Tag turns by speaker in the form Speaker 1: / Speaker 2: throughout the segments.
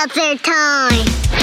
Speaker 1: Seltzer time.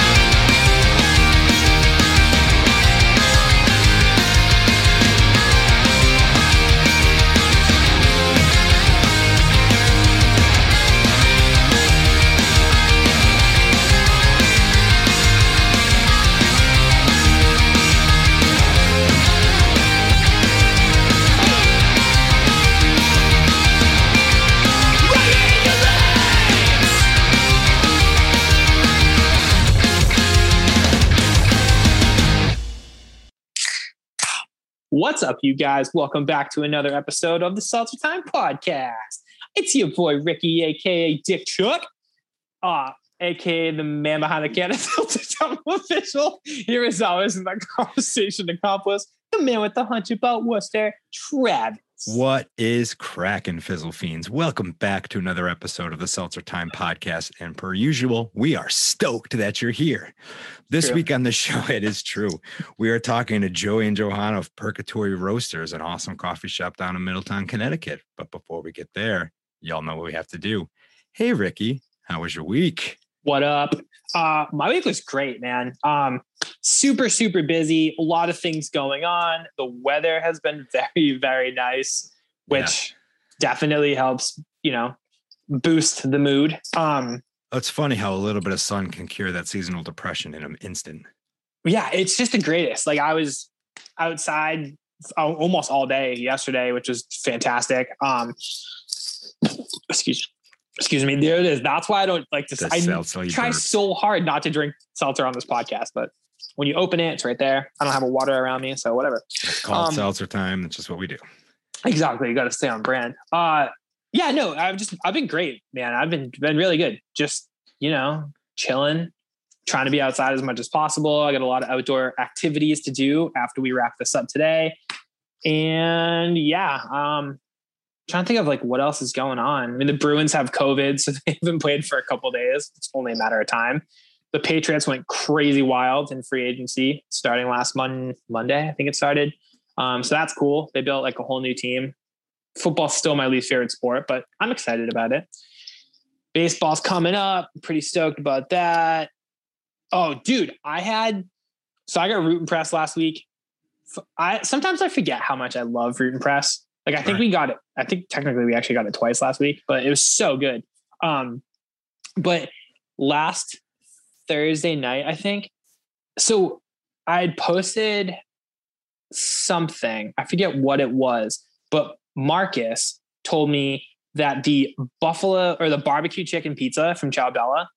Speaker 2: What's up, you guys? Welcome back to another episode of the Seltzer Time Podcast. It's your boy Ricky, aka Dick Chuck, uh, aka the man behind the can of Seltzer Time official. Here as always that conversation accomplice, the man with the hunch about Worcester, Travis.
Speaker 3: What is cracking, Fizzle Fiends? Welcome back to another episode of the Seltzer Time Podcast. And per usual, we are stoked that you're here. This
Speaker 2: True.
Speaker 3: week on the show, it is true. We are talking to Joey and Johanna of Perkatory Roasters, an awesome coffee shop down in Middletown, Connecticut. But before we get there, y'all know what we have to do. Hey, Ricky, how was your week?
Speaker 2: What up? Uh, my week was great, man. Um, super, super busy. A lot of things going on. The weather has been very, very nice, which definitely helps, you know, boost the mood. Um,
Speaker 3: It's funny how a little bit of sun can cure that seasonal depression in an instant.
Speaker 2: yeah, it's just the greatest. Like I was outside almost all day yesterday, which was fantastic. Um, excuse, excuse me. There it is. That's why I don't like to. I try
Speaker 3: burp.
Speaker 2: so hard not to drink seltzer on this podcast, but when you open it, it's right there. I don't have a water around me, so whatever.
Speaker 3: It's called
Speaker 2: Um,
Speaker 3: seltzer time. That's just what we do.
Speaker 2: Exactly. You got to stay on brand. Uh, yeah, no, I've just, I've been great, man. I've been, been really good. Just, you know, chilling, trying to be outside as much as possible. I got a lot of outdoor activities to do after we wrap this up today. And yeah, um, trying to think of like what else is going on. I mean, the Bruins have COVID, so they haven't played for a couple days. It's only a matter of time. The Patriots went crazy wild in free agency starting last mon- Monday. I think it started. Um, so that's cool. They built like a whole new team. Football's still my least favorite sport, but I'm excited about it. Baseball's coming up. Pretty stoked about that. Oh, dude, I had so I got root and press last week. I sometimes I forget how much I love root and press. Like I think we got it. I think technically we actually got it twice last week, but it was so good. Um, but last Thursday night, I think. So I had posted something. I forget what it was, but Marcus told me that the buffalo or the barbecue chicken pizza from Ciao Bella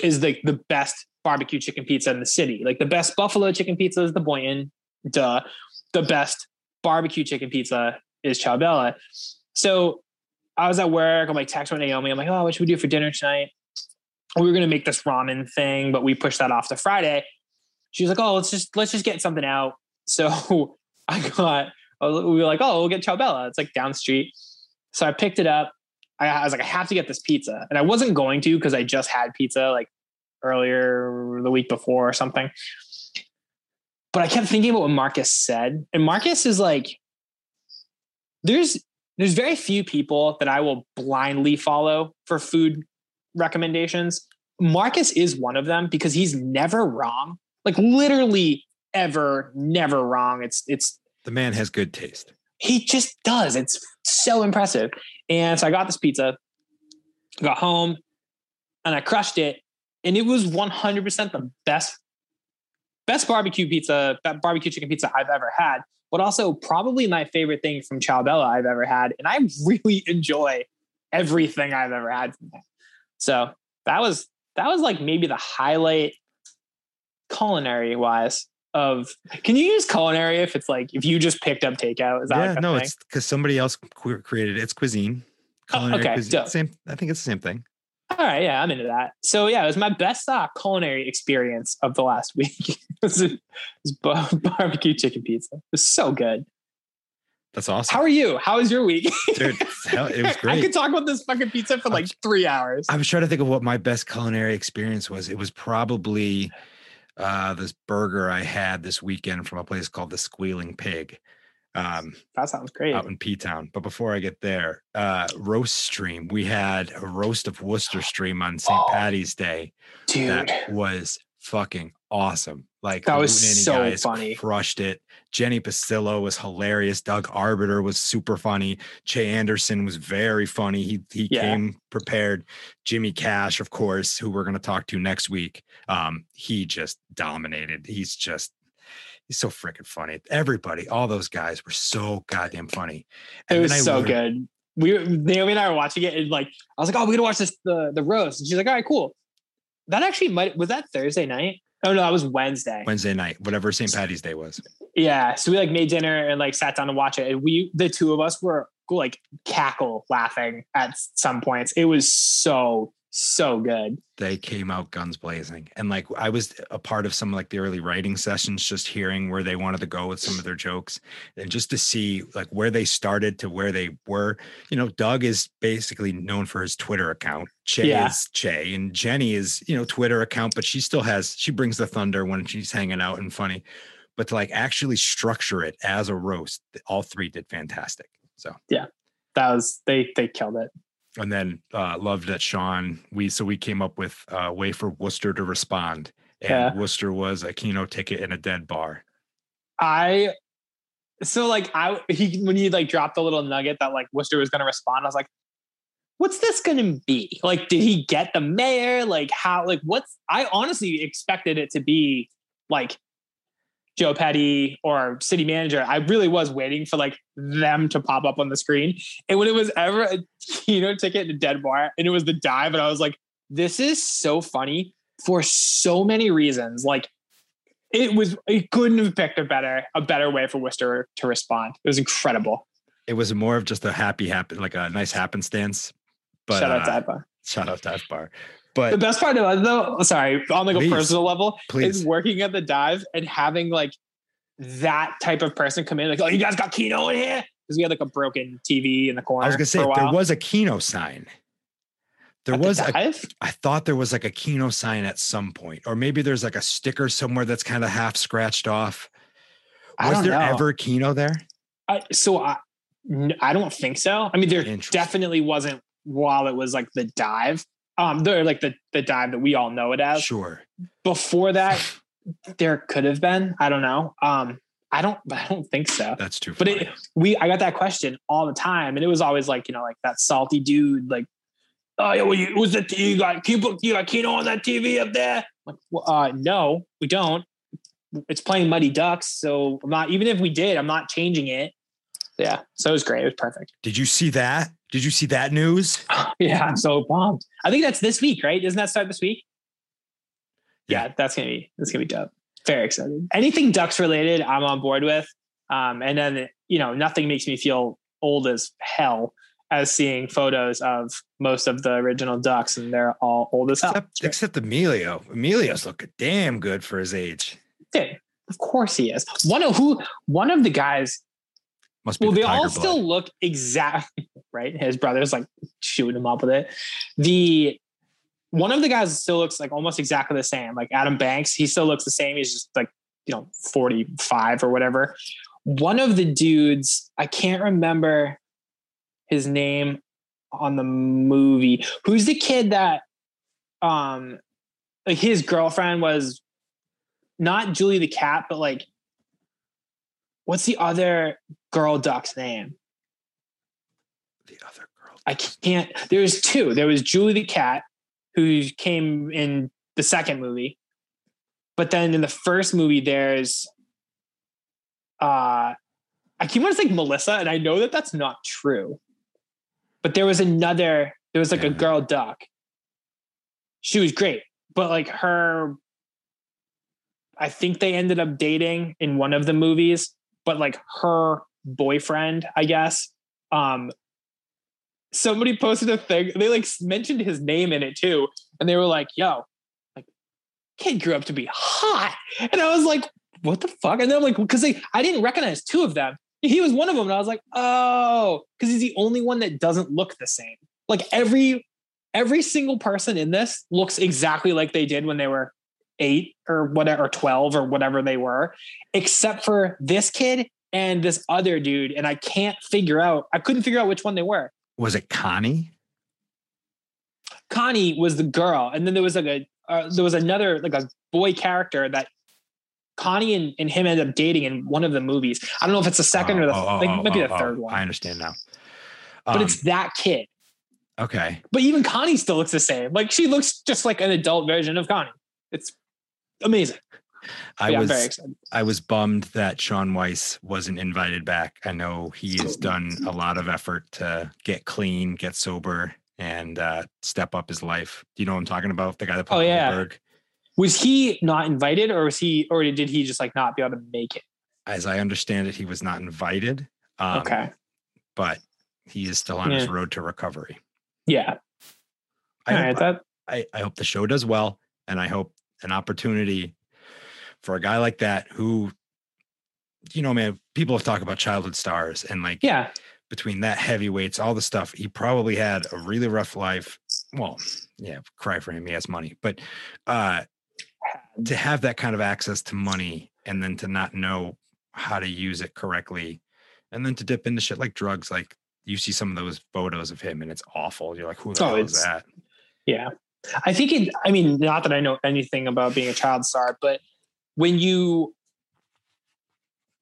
Speaker 2: is the the best barbecue chicken pizza in the city. Like the best buffalo chicken pizza is the Boynton, duh. The best barbecue chicken pizza is Ciao Bella. So I was at work. I'm like texting Naomi. I'm like, oh, what should we do for dinner tonight? We were gonna make this ramen thing, but we pushed that off to Friday. She was like, oh, let's just let's just get something out. So I got we were like, oh, we'll get Ciao Bella. It's like down street. So I picked it up. I was like, I have to get this pizza. And I wasn't going to because I just had pizza like earlier the week before or something. But I kept thinking about what Marcus said. And Marcus is like, there's there's very few people that I will blindly follow for food recommendations. Marcus is one of them because he's never wrong. Like literally ever, never wrong. It's it's
Speaker 3: The man has good taste.
Speaker 2: he just does. It's so impressive. And so I got this pizza, got home, and I crushed it. And it was 100% the best, best barbecue pizza, barbecue chicken pizza I've ever had, but also probably my favorite thing from Ciao Bella I've ever had. And I really enjoy everything I've ever had from them. So that was, that was like maybe the highlight culinary wise of, can you use culinary if it's like, if you just picked up takeout? Is that
Speaker 3: yeah,
Speaker 2: like
Speaker 3: no,
Speaker 2: thing?
Speaker 3: it's because somebody else created it. It's cuisine.
Speaker 2: Oh,
Speaker 3: Culinary
Speaker 2: okay,
Speaker 3: cuisine.
Speaker 2: dope.
Speaker 3: Same. I think it's the same thing.
Speaker 2: All right, yeah, I'm into that. So yeah, it was my best uh, culinary experience of the last week. it was, it was barbecue chicken pizza. It was so good.
Speaker 3: That's awesome.
Speaker 2: How are you? How was your week?
Speaker 3: Dude, it was great.
Speaker 2: I could talk about this fucking pizza for like three hours.
Speaker 3: I was trying to think of what my best culinary experience was. It was probably uh, this burger I had this weekend from a place called the Squealing Pig. Um,
Speaker 2: that sounds great.
Speaker 3: Out in P Town. But before I get there, uh, roast stream. We had a roast of Worcester stream on St. Oh, Patty's Day.
Speaker 2: Dude.
Speaker 3: That was fucking awesome. Like
Speaker 2: that was so funny.
Speaker 3: Crushed it. Jenny Pastillo was hilarious. Doug Arbiter was super funny. Che Anderson was very funny. He he yeah. came prepared. Jimmy Cash, of course, who we're going to talk to next week. Um, he just dominated. He's just he's so freaking funny. Everybody, all those guys were so goddamn funny.
Speaker 2: And it was so good. We Naomi and I were watching it, and like I was like, "Oh, we're gonna watch this the the roast," and she's like, "All right, cool." That actually might was that Thursday night. Oh no, that was Wednesday.
Speaker 3: Wednesday night, whatever St. Patty's Day was.
Speaker 2: Yeah, so we like made dinner and like sat down to watch it, and we the two of us were like cackle laughing at some points. It was so so good.
Speaker 3: They came out guns blazing. And like I was a part of some like the early writing sessions, just hearing where they wanted to go with some of their jokes and just to see like where they started to where they were. You know, Doug is basically known for his Twitter account. Che yeah. is Che and Jenny is, you know, Twitter account, but she still has she brings the thunder when she's hanging out and funny. But to like actually structure it as a roast, all three did fantastic. So
Speaker 2: yeah, that was they they killed it
Speaker 3: and then uh, loved that Sean. We so we came up with a way for Worcester to respond, and yeah. Worcester was a Keno ticket in a dead bar.
Speaker 2: I so like I he when he like dropped the little nugget that like Worcester was going to respond, I was like, what's this going to be? Like, did he get the mayor? Like, how? Like, what's? I honestly expected it to be like Joe Petty or city manager, I really was waiting for like them to pop up on the screen. And when it was ever a Keno ticket in a dead bar and it was the dive, and I was like, this is so funny for so many reasons. Like it was, it couldn't have picked a better, a better way for Worcester to respond. It was incredible.
Speaker 3: It was more of just a happy happen, like a nice happenstance. But
Speaker 2: shout out uh, dive bar.
Speaker 3: Shout out dive bar. But
Speaker 2: the best part of it though, oh, sorry, on like please, a personal level, please. is working at the dive and having like that type of person come in, like, oh, you guys got Keno in here? Because we had like a broken TV in the corner.
Speaker 3: I was gonna say there was a Keno sign. There at was the a, I thought there was like a Keno sign at some point, or maybe there's like a sticker somewhere that's kind of half scratched off. Was there know. ever a Keno there?
Speaker 2: I, so I, I don't think so. I mean, there definitely wasn't while it was like the dive um they're like the the dive that we all know it as.
Speaker 3: Sure.
Speaker 2: Before that there could have been. I don't know. Um i don't i don't think so.
Speaker 3: That's too
Speaker 2: funny. but it we i got that question all the time and it was always like you know like that salty dude like oh yeah well you was it you got you got Keno on that tv up there? Like well, uh no we don't. It's playing Mighty Ducks so i'm not even if we did i'm not changing it. Yeah so it was great. It was perfect.
Speaker 3: Did you see that did you see that news?
Speaker 2: yeah, I'm so pumped. I think that's this week, right? Doesn't that start this week? Yeah, yeah that's gonna be that's gonna be dope. Very excited. Anything Ducks related, I'm on board with. Um, and then you know, nothing makes me feel old as hell as seeing photos of most of the original Ducks, and they're all old as hell.
Speaker 3: Except, except Emilio. Emilio's looking damn good for his age.
Speaker 2: Yeah, of course he is. One of who one of the guys
Speaker 3: must be
Speaker 2: well,
Speaker 3: the
Speaker 2: they all
Speaker 3: blood.
Speaker 2: still look exact, right? His brother's like shooting him up with it. The one of the guys still looks like almost exactly the same. Like Adam Banks, he still looks the same. He's just like, you know, 45 or whatever. One of the dudes, I can't remember his name on the movie. Who's the kid that um like his girlfriend was not Julie the cat, but like what's the other girl duck's name?
Speaker 3: The other girl.
Speaker 2: I can't. There was two. There was Julie the cat, who came in the second movie, but then in the first movie, there's uh, I keep wanting to think Melissa, and I know that that's not true. But there was another. There was like a girl duck. She was great, but like her I think they ended up dating in one of the movies, but like her boyfriend, I guess. Um, somebody posted a thing. They like mentioned his name in it too, and they were like, "Yo, like, kid grew up to be hot," and I was like, "What the fuck?" And then I'm like, because they, I didn't recognize two of them. He was one of them, and I was like, "Oh," because he's the only one that doesn't look the same. Like every every single person in this looks exactly like they did when they were eight or whatever, or 12 or whatever they were, except for this kid. and this other dude, and I can't figure out. I couldn't figure out which one they were.
Speaker 3: Was it Connie?
Speaker 2: Connie was the girl, and then there was like a uh, there was another like a boy character that Connie and, and him ended up dating in one of the movies. I don't know if it's the second
Speaker 3: Oh,
Speaker 2: or the
Speaker 3: oh, oh,
Speaker 2: like
Speaker 3: oh,
Speaker 2: maybe
Speaker 3: oh,
Speaker 2: the third
Speaker 3: oh,
Speaker 2: one,
Speaker 3: I understand now.
Speaker 2: but
Speaker 3: Um,
Speaker 2: it's that kid.
Speaker 3: okay.
Speaker 2: But even Connie still looks the same. Like she looks just like an adult version of Connie. It's amazing.
Speaker 3: I
Speaker 2: yeah,
Speaker 3: was
Speaker 2: I'm very excited.
Speaker 3: I was bummed that Shaun Weiss wasn't invited back. I know he has done a lot of effort to get clean, get sober, and uh, step up his life. Do you know what I'm talking about? The guy that played
Speaker 2: Oh, yeah.
Speaker 3: Goldberg.
Speaker 2: Was he not invited, or was he, or did he just like not be able to make it?
Speaker 3: As I understand it, he was not invited. Um,
Speaker 2: okay.
Speaker 3: but he is still on his road to recovery.
Speaker 2: Yeah.
Speaker 3: I
Speaker 2: All
Speaker 3: hope,
Speaker 2: right. That
Speaker 3: I, I hope the show does well, and I hope an opportunity for a guy like that who, you know, man, people have talked about childhood stars and like
Speaker 2: yeah.
Speaker 3: between that heavyweights, all the stuff, he probably had a really rough life. Well, yeah, cry for him. He has money, but uh, to have that kind of access to money and then to not know how to use it correctly, and then to dip into shit like drugs, like you see some of those photos of him and it's awful. You're like, who the
Speaker 2: Oh,
Speaker 3: hell is that?
Speaker 2: Yeah. I think it, I mean, not that I know anything about being a child star, but when you,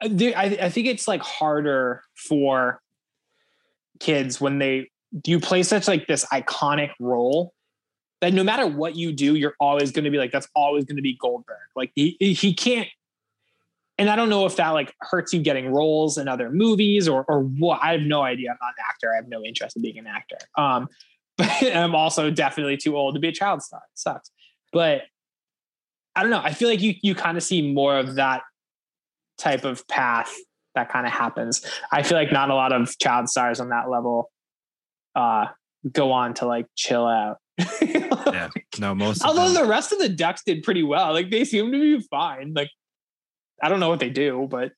Speaker 2: uh, I, think it's like harder for kids when they, you play such like this iconic role that no matter what you do, you're always going to be like, that's always going to be Goldberg. Like he, he can't, and I don't know if that like hurts you getting roles in other movies or, or what. I have no idea. I'm not an actor. I have no interest in being an actor. Um, I'm also definitely too old to be a child star. It sucks. But I don't know. I feel like you you kind of see more of that type of path that kind of happens. I feel like not a lot of child stars on that level uh go on to like chill out.
Speaker 3: Yeah, no, most.
Speaker 2: Although the rest of the ducks did pretty well. Like they seem to be fine. Like I don't know what they do, but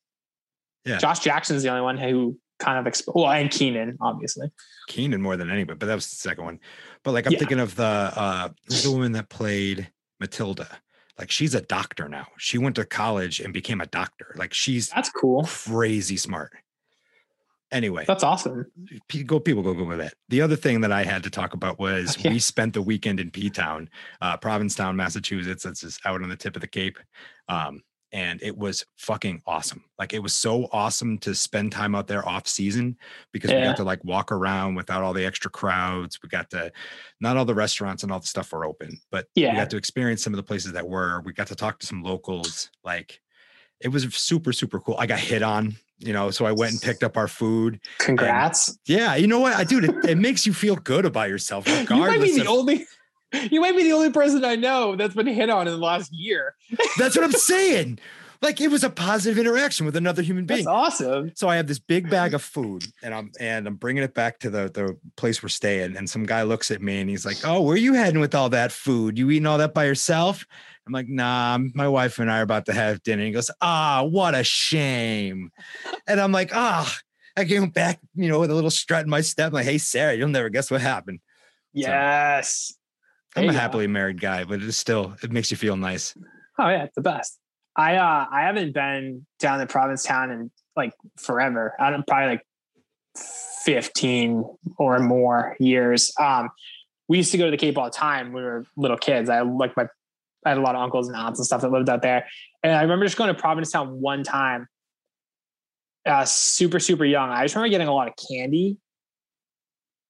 Speaker 3: Yeah.
Speaker 2: Josh Jackson's the only one who kind of exp- well, and Kenan, obviously.
Speaker 3: Kenan more than anybody, but that was the second one. But like I'm
Speaker 2: Yeah.
Speaker 3: thinking of the uh the woman that played Matilda. Like she's a doctor now. She went to college and became a doctor. Like she's
Speaker 2: That's cool.
Speaker 3: crazy smart. Anyway,
Speaker 2: That's awesome.
Speaker 3: go people go Google that. The other thing that I had to talk about was
Speaker 2: Okay.
Speaker 3: we spent the weekend in P Town, uh, Provincetown, Massachusetts. That's just out on the tip of the Cape. Um, and it was fucking awesome. Like it was so awesome to spend time out there off season because we got to like walk around without all the extra crowds. We got to not all the restaurants and all the stuff were open, but
Speaker 2: yeah.
Speaker 3: we got to experience some of the places that were. We got to talk to some locals. Like it was super, super cool. I got hit on, you know, so I went and picked up our food.
Speaker 2: Congrats.
Speaker 3: Yeah, you know what, I dude, it, it makes you feel good about yourself,
Speaker 2: you might be the
Speaker 3: of-
Speaker 2: only you might be the only person I know that's been hit on in the last year.
Speaker 3: that's what I'm saying. Like it was a positive interaction with another human being.
Speaker 2: That's awesome.
Speaker 3: So I have this big bag of food, and I'm and I'm bringing it back to the the place we're staying. And some guy looks at me and he's like, "Oh, where are you heading with all that food? You eating all that by yourself?" I'm like, "Nah, my wife and I are about to have dinner." And he goes, "Ah, what a shame." And I'm like, "Ah." I came back, you know, with a little strut in my step. I'm like, hey, Sarah, you'll never guess what happened.
Speaker 2: Yes. There
Speaker 3: I'm a
Speaker 2: you go.
Speaker 3: happily married guy, but it's still it makes you feel nice.
Speaker 2: Oh yeah, it's the best. I uh I haven't been down to Provincetown in like forever. I don't probably like 15 or more years. Um we used to go to the Cape all the time when we were little kids. I like my I had a lot of uncles and aunts and stuff that lived out there. And I remember just going to Provincetown one time. Uh super, super young. I just remember getting a lot of candy.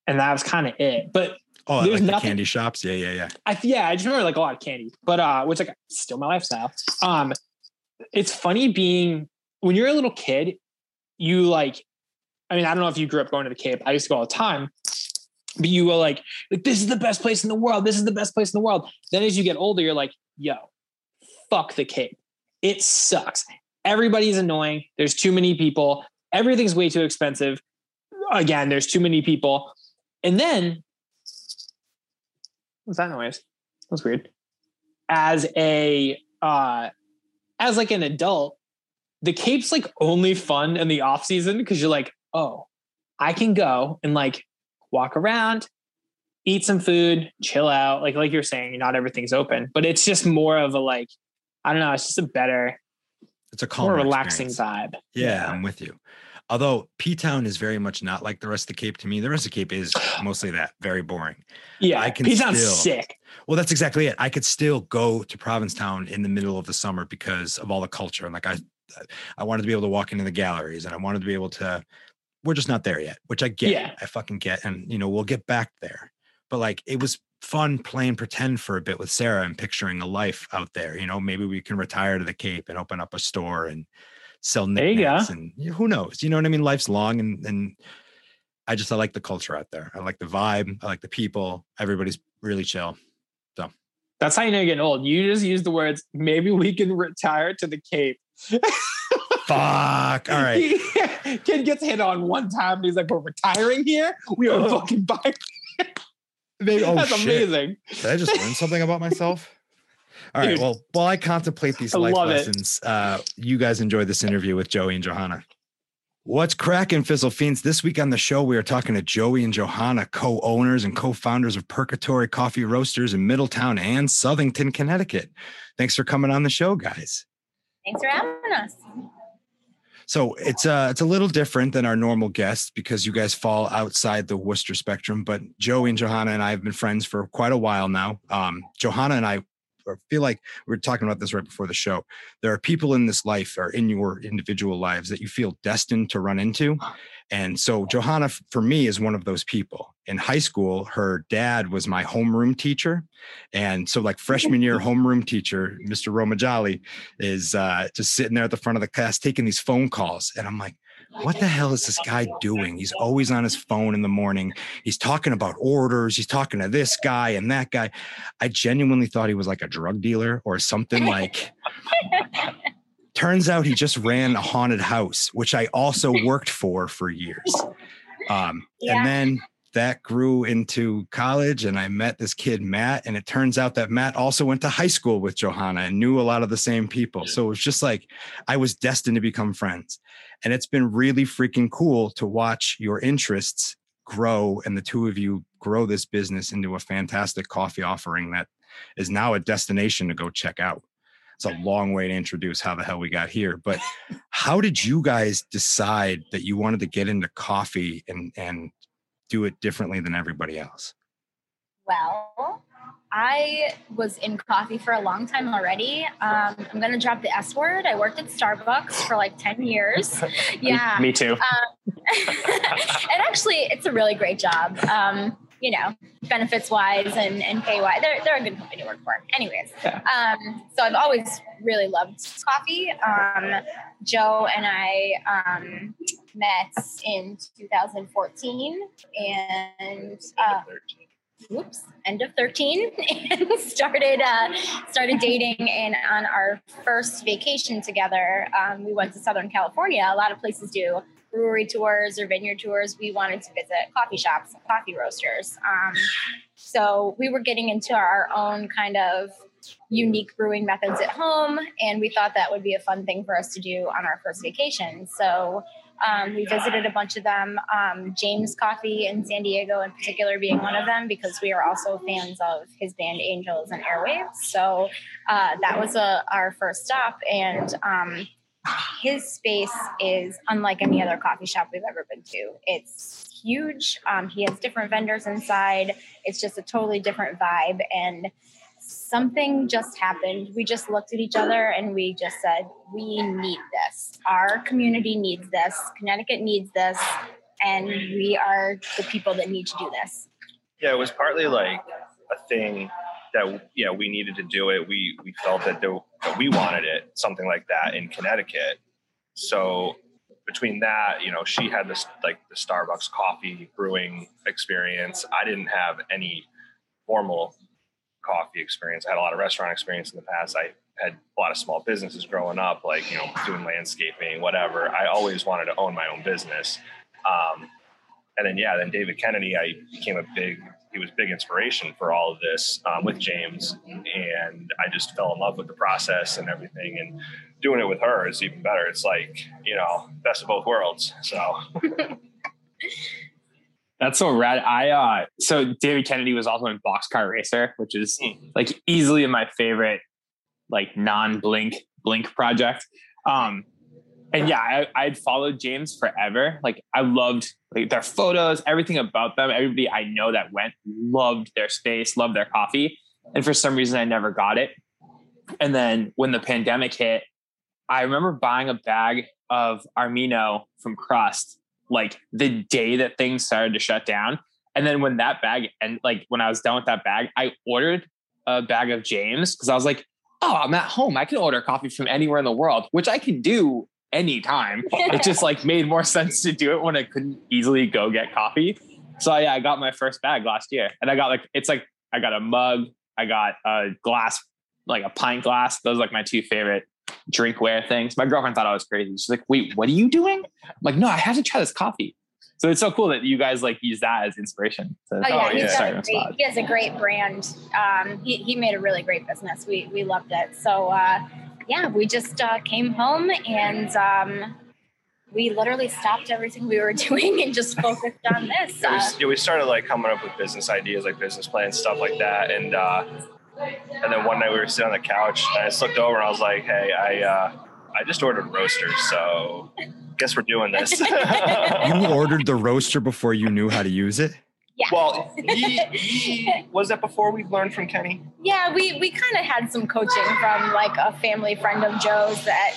Speaker 2: And that was kind of it. But
Speaker 3: Oh,
Speaker 2: There's
Speaker 3: like the
Speaker 2: nothing-
Speaker 3: candy shops. Yeah, yeah, yeah.
Speaker 2: I yeah, I just remember like a lot of candy, but uh, which like still my lifestyle. Um, it's funny being when you're a little kid, you like, I mean, I don't know if you grew up going to the Cape. I used to go all the time, but you were like, like this is the best place in the world. This is the best place in the world. Then as you get older, you're like, yo, fuck the Cape. It sucks. Everybody's annoying. There's too many people. Everything's way too expensive. Again, there's too many people. And then what's that noise? That was weird. As a uh as like an adult, the Cape's like only fun in the off season because you're like, oh, I can go and like walk around, eat some food, chill out. Like like you're saying, not everything's open, but it's just more of a like, I don't know, it's just a better
Speaker 3: It's a calm,
Speaker 2: more relaxing vibe.
Speaker 3: Yeah, I'm with you. Although P Town is very much not like the rest of the Cape to me. The rest of the Cape is mostly that, very boring.
Speaker 2: Yeah,
Speaker 3: I can
Speaker 2: P Town's
Speaker 3: still-
Speaker 2: sick.
Speaker 3: Well, that's exactly it. I could still go to Provincetown in the middle of the summer because of all the culture. And like I I wanted to be able to walk into the galleries and I wanted to be able to we're just not there yet, which I get.
Speaker 2: Yeah.
Speaker 3: I fucking get. And you know, we'll get back there. But like it was fun playing pretend for a bit with Sarah and picturing a life out there. You know, maybe we can retire to the Cape and open up a store and sell knickknacks and who knows? You know what I mean? Life's long and and I just I like the culture out there. I like the vibe. I like the people. Everybody's really chill.
Speaker 2: So that's how you know you're getting old. You just use the words, maybe we can retire to the Cape.
Speaker 3: Fuck. All right.
Speaker 2: Kid gets hit on one time and he's like, We're retiring here? We are
Speaker 3: Oh.
Speaker 2: fucking buying.
Speaker 3: Oh,
Speaker 2: That's
Speaker 3: shit.
Speaker 2: amazing.
Speaker 3: Did I just learn something about myself? All right. Well, while I contemplate these
Speaker 2: I
Speaker 3: life lessons, uh, you guys enjoy this interview with Joey and Johanna. What's cracking, Fizzle Fiends? This week on the show, we are talking to Joey and Johanna, co-owners and co-founders of Perkatory Coffee Roasters in Middletown and Southington, Connecticut. Thanks for coming on the show, guys.
Speaker 1: Thanks for having us.
Speaker 3: So it's uh it's a little different than our normal guests because you guys fall outside the Worcester spectrum. But Joey and Johanna and I have been friends for quite a while now. Um, Johanna and I or feel like we were talking about this right before the show. There are people in this life or in your individual lives that you feel destined to run into. And so Johanna, for me, is one of those people. In high school, her dad was my homeroom teacher. And so, like freshman year homeroom teacher, Mr. Romajali, is uh, just sitting there at the front of the class taking these phone calls. And I'm like, what the hell is this guy doing? He's always on his phone in the morning. He's talking about orders. He's talking to this guy and that guy. I genuinely thought he was like a drug dealer or something like. Turns out he just ran a haunted house, which I also worked for for years. Um,
Speaker 1: Yeah.
Speaker 3: And then that grew into college, and I met this kid, Matt. And it turns out that Matt also went to high school with Johanna and knew a lot of the same people. So it was just like I was destined to become friends. And it's been really freaking cool to watch your interests grow and the two of you grow this business into a fantastic coffee offering that is now a destination to go check out. It's a long way to introduce how the hell we got here, but how did you guys decide that you wanted to get into coffee and and do it differently than everybody else?
Speaker 1: Well, I was in coffee for a long time already. Um, I'm going to drop the S word. I worked at Starbucks for like 10 years. Yeah.
Speaker 2: Me too.
Speaker 1: Um, and actually, it's a really great job. Um, you know, benefits wise and, and pay wise. They're, they're a good company to work for. Anyways,
Speaker 2: Yeah.
Speaker 1: um, so I've always really loved coffee. Um, Joe and I um, met in 2014 and uh, whoops, end of 13 and started uh, started dating and on our first vacation together. Um, we went to southern california. A lot of places do brewery tours or vineyard tours. We wanted to visit coffee shops coffee roasters. Um, so we were getting into our own kind of unique brewing methods at home and we thought that would be a fun thing for us to do on our first vacation. So um, we visited a bunch of them, um, James Coffee in San Diego in particular being one of them, because we are also fans of his band Angels and Airwaves. So uh, that was a, our first stop. And um, his space is unlike any other coffee shop we've ever been to. It's huge. Um, he has different vendors inside. It's just a totally different vibe. And something just happened. We just looked at each other and we just said, we need this. Our community needs this. Connecticut needs this. And we are the people that need to do this.
Speaker 4: yeah, it was partly like a thing that yeah we needed to do it. We we felt that, there, that we wanted it, something like that in Connecticut. So between that, you know, she had this like the Starbucks coffee brewing experience. I didn't have any formal coffee experience. I had a lot of restaurant experience in the past. I had a lot of small businesses growing up, like you know, doing landscaping, whatever. I always wanted to own my own business. Um, and then yeah, then David Kennedy, I became a big he was big inspiration for all of this um, with James, and I just fell in love with the process and everything. And doing it with her is even better. It's like you know, best of both worlds. So
Speaker 2: That's so rad. I uh so David Kennedy was also in Boxcar Racer, which is
Speaker 4: Hmm.
Speaker 2: like easily my favorite like non-blink blink project. Um, and yeah, I, I'd followed James forever. Like I loved like their photos, everything about them. Everybody I know that went loved their space, loved their coffee. And for some reason, I never got it. And then when the pandemic hit, I remember buying a bag of Armino from Crust like the day that things started to shut down. And then when that bag and like when I was done with that bag, I ordered a bag of James because I was like, oh, I'm at home. I can order coffee from anywhere in the world, which I can do anytime. it just like made more sense to do it when I couldn't easily go get coffee. So yeah, I got my first bag last year, and I got like it's like I got a mug, I got a glass, like a pint glass. Those are like my two favorite drinkware things. My girlfriend thought I was crazy. She's like, "Wait, what are you doing?" I'm like, "No, I have to try this coffee." So it's so cool that you guys like use that as inspiration.
Speaker 1: To, oh yeah, he's got a great, he has a great brand. Um, he he made a really great business. We we loved it. So uh, yeah, we just uh, came home and um, we literally stopped everything we were doing and just focused on this.
Speaker 4: Yeah, we, uh, yeah, we started like coming up with business ideas, like business plans, stuff like that, and uh, and then one night we were sitting on the couch and I just looked over and I was like, hey, I uh, I just ordered roasters, so guess we're doing this.
Speaker 3: you ordered the roaster before you knew how to use it.
Speaker 1: Yeah.
Speaker 4: Well, he, he, was that before we learned from Kenny?
Speaker 1: Yeah, we we kind of had some coaching from like a family friend of Joe's that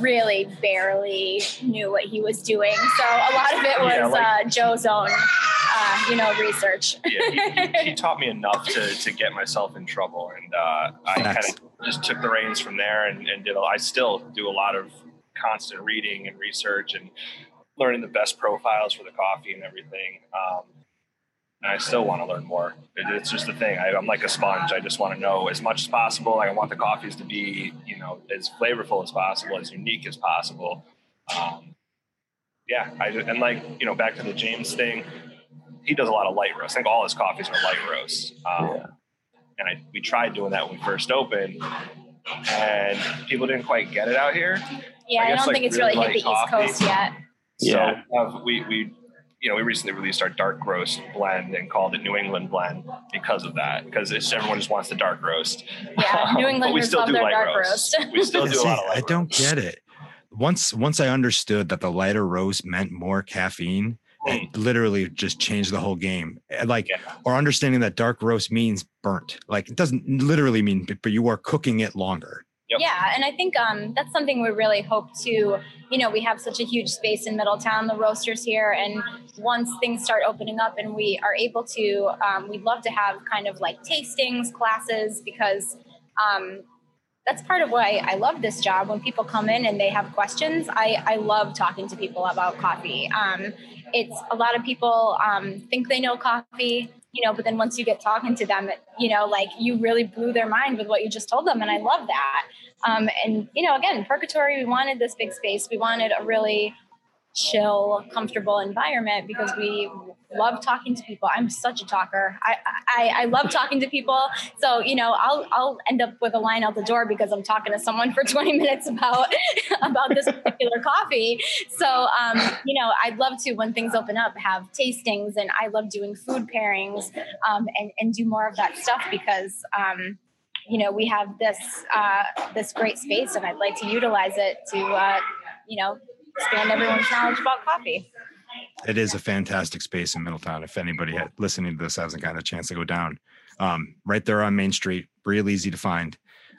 Speaker 1: really barely knew what he was doing. So a lot of it was yeah, like, uh, Joe's own, uh, you know, research.
Speaker 4: yeah, he, he, taught me enough to, to get myself in trouble, and uh, I kind of just took the reins from there and, and did. A, I still do a lot of constant reading and research and learning the best profiles for the coffee and everything. Um, and I still want to learn more. It, it's just the thing. I, am like a sponge. I just want to know as much as possible. Like I want the coffees to be, you know, as flavorful as possible, as unique as possible. Um, yeah, I and like you know, back to the James thing. He does a lot of light roast. I think all his coffees are light roasts. Um, yeah. And I, we tried doing that when we first opened, and people didn't quite get it out here.
Speaker 1: Yeah, I, guess, I don't like, think it's really, really hit the coffee. East Coast yet.
Speaker 2: Yeah,
Speaker 4: so uh, we we you know, we recently released our dark roast blend and called it New England blend because of that. Because everyone just wants the dark roast.
Speaker 1: Yeah, New England. we still do light roast.
Speaker 4: roast. We still do See, a lot of light
Speaker 3: I don't get it. Once once I understood that the lighter roast meant more caffeine, it mm. literally just changed the whole game. Like, yeah. or understanding that dark roast means burnt. Like, it doesn't literally mean, but you are cooking it longer.
Speaker 1: Yep. Yeah, and I think um, that's something we really hope to. You know, we have such a huge space in Middletown, the roasters here, and once things start opening up and we are able to, um, we'd love to have kind of like tastings, classes, because um, that's part of why I love this job. When people come in and they have questions, I, I love talking to people about coffee. It's a lot of people um, think they know coffee you know, but then once you get talking to them, you know, like you really blew their mind with what you just told them. And I love that. Um, and, you know, again, Perkatory, we wanted this big space. We wanted a really chill, comfortable environment because we love talking to people. I'm such a talker. I, I, I love talking to people. So, you know, I'll, I'll end up with a line out the door because I'm talking to someone for 20 minutes about, about this particular coffee. So, um, you know, I'd love to, when things open up, have tastings and I love doing food pairings um, and, and do more of that stuff because, um, you know, we have this, uh, this great space and I'd like to utilize it to, uh, you know, expand everyone's knowledge about coffee.
Speaker 3: It is a fantastic space in Middletown. If anybody had, listening to this hasn't gotten a chance to go down, um, right there on Main Street, real easy to find.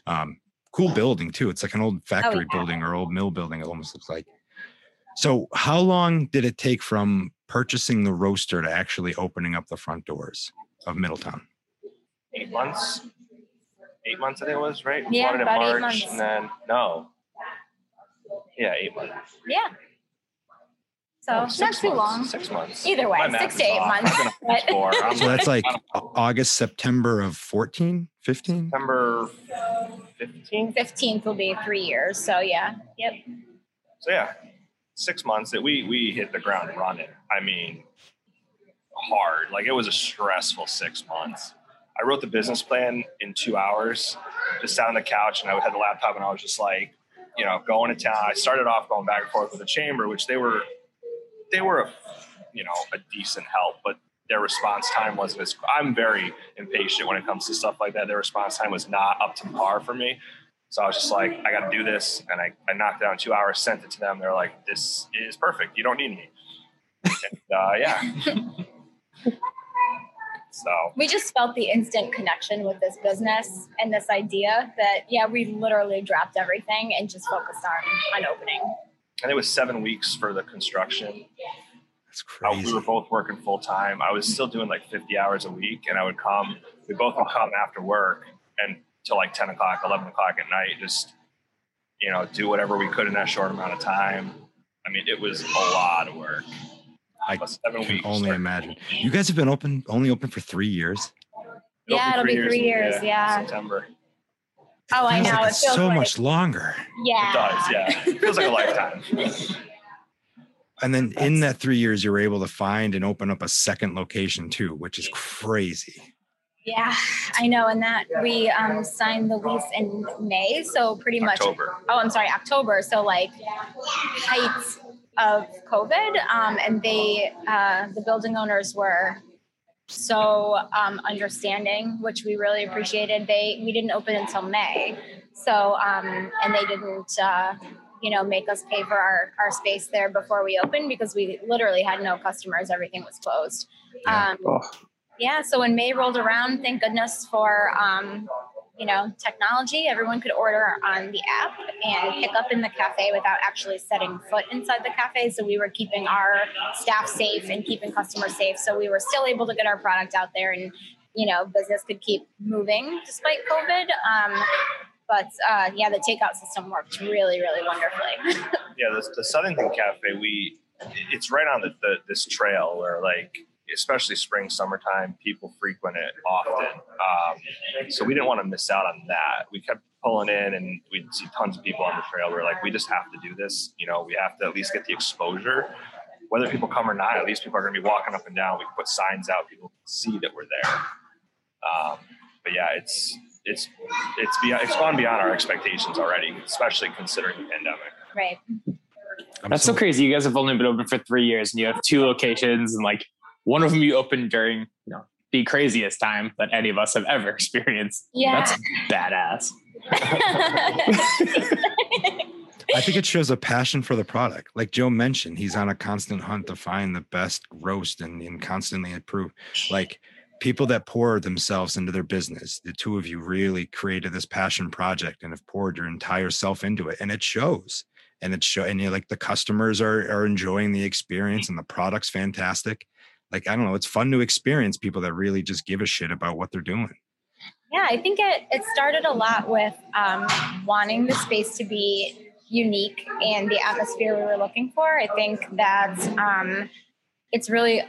Speaker 3: Um, cool building too. It's like an old factory oh, yeah. building or old mill building. It almost looks like. So, how long did it take from purchasing the roaster to actually opening up the front doors of Middletown?
Speaker 4: Eight months. Eight months, I think it was right.
Speaker 1: We yeah, about March, eight months.
Speaker 4: And then no, yeah, eight months.
Speaker 1: Yeah. So oh, not too
Speaker 4: months.
Speaker 1: long.
Speaker 4: Six months.
Speaker 1: Either way, six to eight off. months.
Speaker 3: so that's like August, September of 14, 15?
Speaker 4: September 15?
Speaker 1: 15th will be three years. So yeah. Yep.
Speaker 4: So yeah, six months that we we hit the ground running. I mean, hard. Like it was a stressful six months. I wrote the business plan in two hours, just sat on the couch and I had the laptop and I was just like, you know, going to town. I started off going back and forth with the chamber, which they were, they were, a, you know, a decent help, but their response time wasn't as. I'm very impatient when it comes to stuff like that. Their response time was not up to par for me. So I was just like, I got to do this. And I, I knocked out two hours, sent it to them. They're like, this is perfect. You don't need me. and, uh, yeah. so.
Speaker 1: We just felt the instant connection with this business and this idea that yeah we literally dropped everything and just focused on on opening.
Speaker 4: And it was seven weeks for the construction.
Speaker 3: That's
Speaker 4: Uh,
Speaker 3: crazy.
Speaker 4: we were both working full time i was still doing like 50 hours a week and i would come we both would come after work and till like 10 o'clock 11 o'clock at night just you know do whatever we could in that short amount of time. I mean it was a lot of work
Speaker 3: I
Speaker 4: seven
Speaker 3: can
Speaker 4: weeks
Speaker 3: only imagine. You guys have been open only open for three years.
Speaker 1: Yeah, it'll be three years, yeah.
Speaker 4: september
Speaker 1: oh i
Speaker 3: Feels
Speaker 1: know
Speaker 3: like
Speaker 1: it
Speaker 3: it's
Speaker 1: feels
Speaker 3: so
Speaker 1: like,
Speaker 3: much longer.
Speaker 1: yeah
Speaker 4: it does yeah it feels like a lifetime
Speaker 3: And then in that three years, you were able to find and open up a second location too, which is crazy.
Speaker 1: yeah i know and that we um signed the lease in may so pretty much
Speaker 4: october
Speaker 1: oh i'm sorry october so like height of covid um, and they uh, the building owners were so um, understanding which we really appreciated. They we didn't open until may. So um, and they didn't uh, you know make us pay for our, our space there before we opened because we literally had no customers. Everything was closed.
Speaker 3: Yeah.
Speaker 1: um,
Speaker 2: Oh,
Speaker 1: yeah so when may rolled around thank goodness for um, you know technology everyone could order on the app and pick up in the cafe without actually setting foot inside the cafe. So we were keeping our staff safe and keeping customers safe. So we were still able to get our product out there and you know business could keep moving despite covid. Um, but uh, yeah the takeout system worked really really wonderfully.
Speaker 4: Yeah the, the cafe we it's right on the, the this trail where like especially spring summertime people frequent it often. Um, so we didn't want to miss out on that. We kept pulling in and we'd see tons of people on the trail. We are like we just have to do this. You know we have to at least get the exposure. Whether people come or not at least people are going to be walking up and down. We put signs out people can see that we're there. Um, but yeah it's it's it's beyond, it's gone beyond our expectations already especially considering the pandemic.
Speaker 1: Right.
Speaker 2: That's so crazy. You guys have only been open for three years and you have two locations and like one of them you opened during, you know, the craziest time that any of us have ever experienced.
Speaker 1: yeah
Speaker 2: That's badass.
Speaker 3: I think it shows a passion for the product. Like Joe mentioned, he's on a constant hunt to find the best roast and, and constantly improve. Like people that pour themselves into their business, the two of you really created this passion project and have poured your entire self into it. And it shows. And it show and you're like the customers are are enjoying the experience and the product's fantastic. Like, I don't know, it's fun to experience people that really just give a shit about what they're doing.
Speaker 1: Yeah, I think it, it started a lot with um, wanting the space to be unique and the atmosphere we were looking for. I think that um, it's really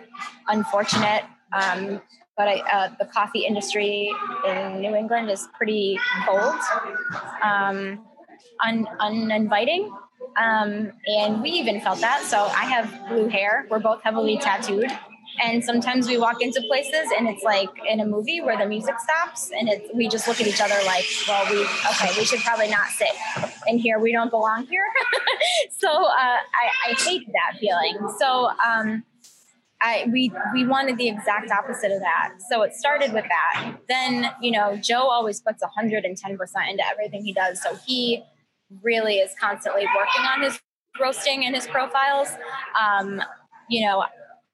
Speaker 1: unfortunate, um, but I, uh, the coffee industry in New England is pretty cold, um, un, uninviting. Um, and we even felt that. So I have blue hair. We're both heavily tattooed. And sometimes we walk into places and it's like in a movie where the music stops and it's, we just look at each other like, well, we, okay, we should probably not sit in here. We don't belong here. so uh, I, I hate that feeling. So um, I, we, we wanted the exact opposite of that. So it started with that. Then, you know, Joe always puts 110% into everything he does. So he really is constantly working on his roasting and his profiles. Um, you know,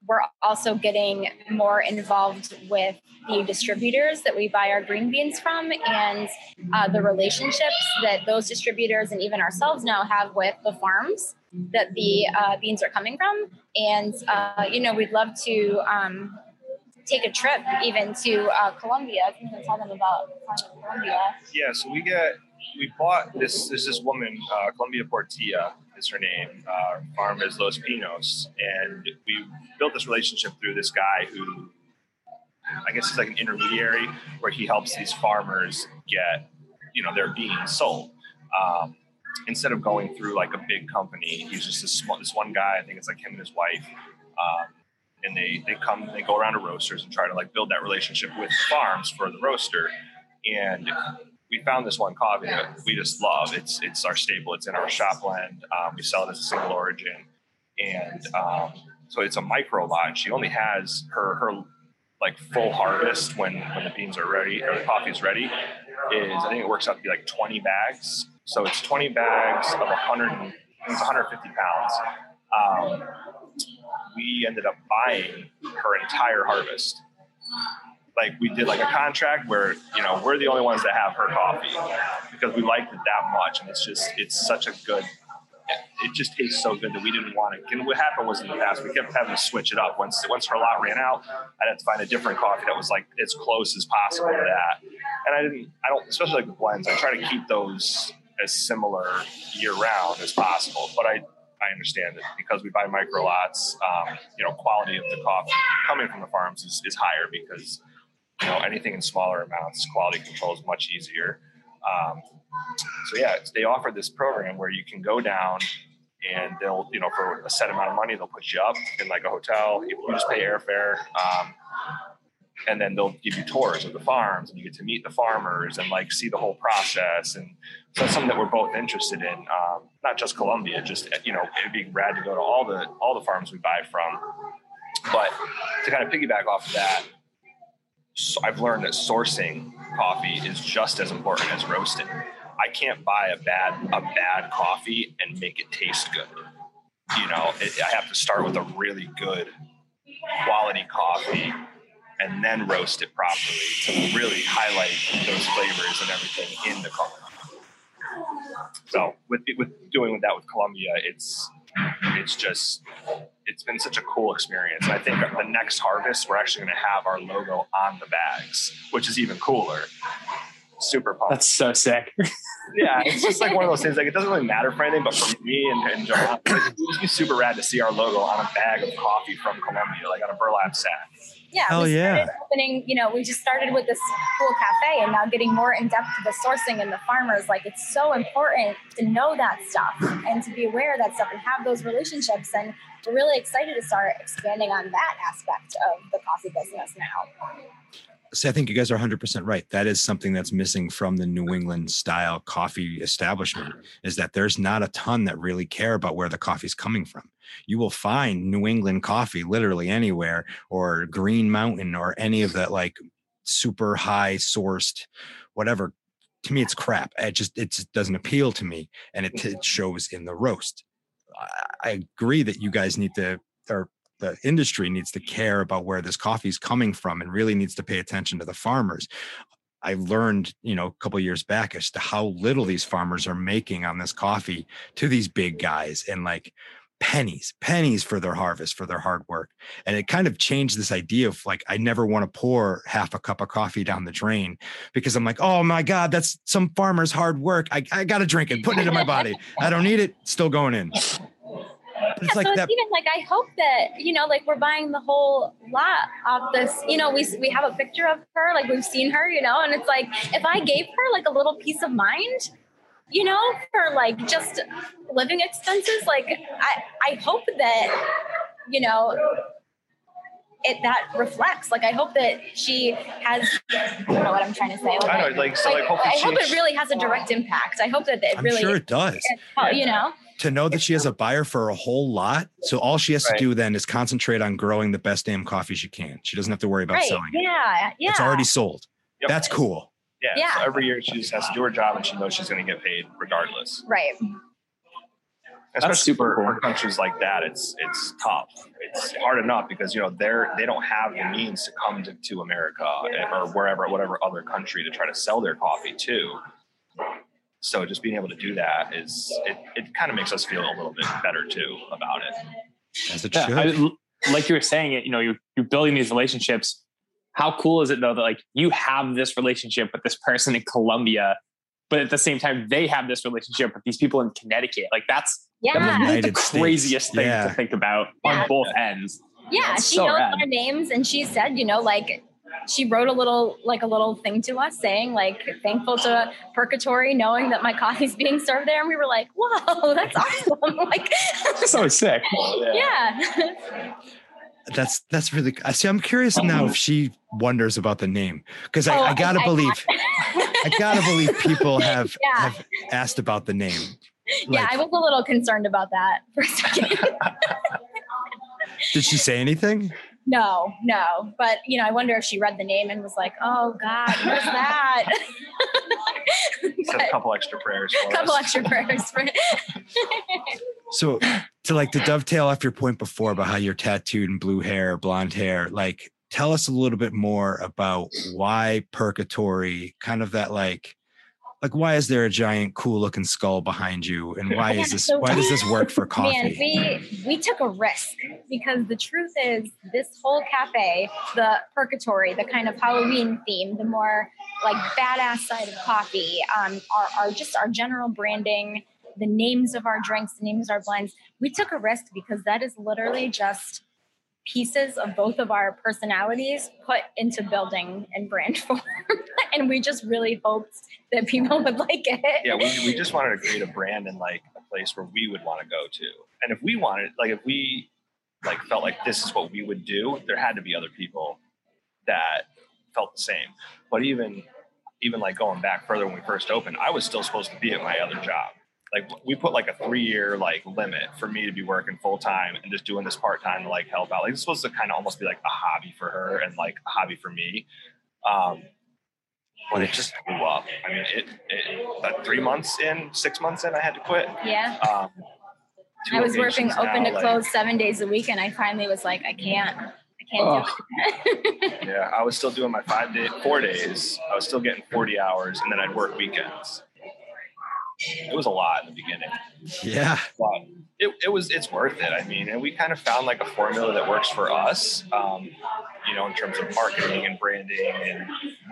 Speaker 1: we're also getting more involved with the distributors that we buy our green beans from and uh, the relationships that those distributors and even ourselves now have with the farms that the uh, beans are coming from. And, uh, you know, we'd love to um, take a trip even to uh, Colombia. If you tell them about Colombia.
Speaker 4: Yeah, so we get we bought this. This this woman, uh, Columbia Portilla is her name. Uh, farm is Los Pinos, and we built this relationship through this guy who, I guess, he's like an intermediary where he helps these farmers get, you know, their beans sold. Um, instead of going through like a big company, he's just this, this one guy. I think it's like him and his wife. Um, and they they come they go around to roasters and try to like build that relationship with farms for the roaster and we found this one coffee that we just love it's it's our staple it's in our shop blend um, we sell it as a single origin and um, so it's a micro lot she only has her her like full harvest when when the beans are ready or the coffee is ready is I think it works out to be like 20 bags. So it's 20 bags of 100, it's 150 pounds. Um, we ended up buying her entire harvest. Like we did like a contract where you know we're the only ones that have her coffee because we liked it that much, and it's just it's such a good. It, it just tastes so good that we didn't want it. And what happened was in the past we kept having to switch it up. Once once her lot ran out, I'd have to find a different coffee that was like as close as possible to that. And I didn't. I don't, especially like the blends. I try to keep those as similar year round as possible. But I I understand that because we buy micro lots, um, you know, quality of the coffee coming from the farms is, is higher because you know anything in smaller amounts, quality control is much easier. Um, so yeah, they offer this program where you can go down and they'll, you know, for a set amount of money, they'll put you up in like a hotel. You you just pay airfare. Um, and then they'll give you tours of the farms and you get to meet the farmers and like see the whole process and so that's something that we're both interested in um, not just colombia just you know it'd be rad to go to all the all the farms we buy from but to kind of piggyback off of that i've learned that sourcing coffee is just as important as roasting i can't buy a bad a bad coffee and make it taste good you know it, i have to start with a really good quality coffee and then roast it properly to really highlight those flavors and everything in the coffee. So with with doing that with Colombia, it's it's just it's been such a cool experience. And I think the next harvest we're actually going to have our logo on the bags, which is even cooler. Super pumped.
Speaker 2: That's so sick.
Speaker 4: yeah, it's just like one of those things. Like it doesn't really matter for anything, but for me and, and John, it would just be super rad to see our logo on a bag of coffee from Colombia, like on a burlap sack.
Speaker 1: Yeah,
Speaker 3: Hell
Speaker 1: we
Speaker 3: yeah.
Speaker 1: started opening, you know, we just started with this cool cafe and now getting more in depth to the sourcing and the farmers. Like it's so important to know that stuff and to be aware of that stuff and have those relationships. And we're really excited to start expanding on that aspect of the coffee business now.
Speaker 3: So I think you guys are 100% right. That is something that's missing from the New England style coffee establishment is that there's not a ton that really care about where the coffee's coming from. You will find New England coffee literally anywhere or Green Mountain or any of that like super high sourced whatever. To me, it's crap. It just it just doesn't appeal to me, and it, it shows in the roast. I, agree that you guys need to, or the industry needs to care about where this coffee is coming from and really needs to pay attention to the farmers. I learned, you know, a couple of years back as to how little these farmers are making on this coffee to these big guys and like pennies, pennies for their harvest, for their hard work. And it kind of changed this idea of like, I never want to pour half a cup of coffee down the drain because I'm like, oh my God, that's some farmer's hard work. I, I got to drink it, put it in my body. I don't need it, still going in. But it's
Speaker 1: Yeah,
Speaker 3: like
Speaker 1: so
Speaker 3: that.
Speaker 1: it's even like I hope that you know, like we're buying the whole lot of this. You know, we we have a picture of her, like we've seen her, you know, and it's like if I gave her like a little peace of mind, you know, for like just living expenses, like I I hope that you know it that reflects. Like I hope that she has. I don't know what I'm trying to say. Like,
Speaker 4: I know, like, so, like, hope
Speaker 1: I hope it really has a direct impact. I hope that it
Speaker 3: I'm
Speaker 1: really,
Speaker 3: sure it does.
Speaker 1: you know.
Speaker 3: to know that she has a buyer for a whole lot. So all she has
Speaker 4: Right.
Speaker 3: to do then is concentrate on growing the best damn coffee she can. She doesn't have to worry about
Speaker 1: Right.
Speaker 3: selling it.
Speaker 1: Yeah. Yeah.
Speaker 3: It's already sold.
Speaker 4: Yep.
Speaker 3: That's cool.
Speaker 4: Yeah.
Speaker 1: Yeah.
Speaker 4: So every year she just has to do her job and she knows she's going to get paid regardless.
Speaker 1: right.
Speaker 4: Especially
Speaker 2: super
Speaker 4: for,
Speaker 2: cool.
Speaker 4: for countries like that, it's it's tough. It's hard enough because you know they're they don't have the means to come to, to America eh, or wherever whatever other country to try to sell their coffee to. So just being able to do that is it, it kind of makes us feel a little bit better too about it.
Speaker 3: As it
Speaker 2: Yeah,
Speaker 3: should.
Speaker 2: I- like you were saying it, you know, you're, you're building these relationships. How cool is it though that like you have this relationship with this person in Colombia, but at the same time they have this relationship with these people in Connecticut. Like that's
Speaker 1: Yeah.
Speaker 2: that's the
Speaker 3: United States.
Speaker 2: craziest thing
Speaker 3: Yeah.
Speaker 2: to think about
Speaker 1: Yeah.
Speaker 2: on both ends.
Speaker 1: Yeah.
Speaker 2: That's
Speaker 1: She
Speaker 2: so
Speaker 1: knows
Speaker 2: rad.
Speaker 1: our names and she said, you know, like she wrote a little like a little thing to us saying like thankful to Perkatory knowing that my coffee's being served there and we were like whoa that's awesome like
Speaker 2: So sick.
Speaker 1: yeah
Speaker 3: That's that's really. I see. I'm curious oh, now if she wonders about the name because I,
Speaker 1: Oh,
Speaker 3: I gotta
Speaker 1: I- I-
Speaker 3: believe. I gotta believe people have
Speaker 1: Yeah.
Speaker 3: have asked about the name.
Speaker 1: yeah i was a little concerned about that for a second
Speaker 3: did she say anything?
Speaker 1: No, no. But you know, I wonder if she read the name and was like, "Oh God, what's that?"
Speaker 4: Said a couple extra prayers.
Speaker 1: A couple us. extra prayers for.
Speaker 3: so, to like to dovetail off your point before about how you're tattooed and blue hair, blonde hair, like tell us a little bit more about why Perkatory, kind of that like like why is there a giant cool looking skull behind you? And why is this why does this work for coffee?
Speaker 1: Man, we we took a risk because the truth is this whole cafe the Perkatory the kind of halloween theme the more like badass side of coffee um are, are just our general branding the names of our drinks the names of our blends. We took a risk because that is literally just pieces of both of our personalities put into building and brand form. and we just really hoped that people would like it.
Speaker 4: Yeah, we, we just wanted to create a brand and like a place where we would want to go to. And if we wanted, like, if we like felt like this is what we would do, there had to be other people that felt the same. But even, even like going back further when we first opened, I was still supposed to be at my other job like we put like a three year like limit for me to be working full time and just doing this part time to like help out. Like it's supposed to kind of almost be like a hobby for her and like a hobby for me. Um, but it just blew up. I mean, it, it about three months in, six months in, I had to quit.
Speaker 1: Yeah. Um, I was working open now, to close seven days a week, and I finally was like, I can't. I can't oh.
Speaker 4: do it. yeah, I was still doing my five day, four days. I was still getting forty hours, and then I'd work weekends it was a lot in the beginning.
Speaker 3: Yeah.
Speaker 4: But it, it was, it's worth it. I mean, and we kind of found like a formula that works for us, um, you know, in terms of marketing and branding and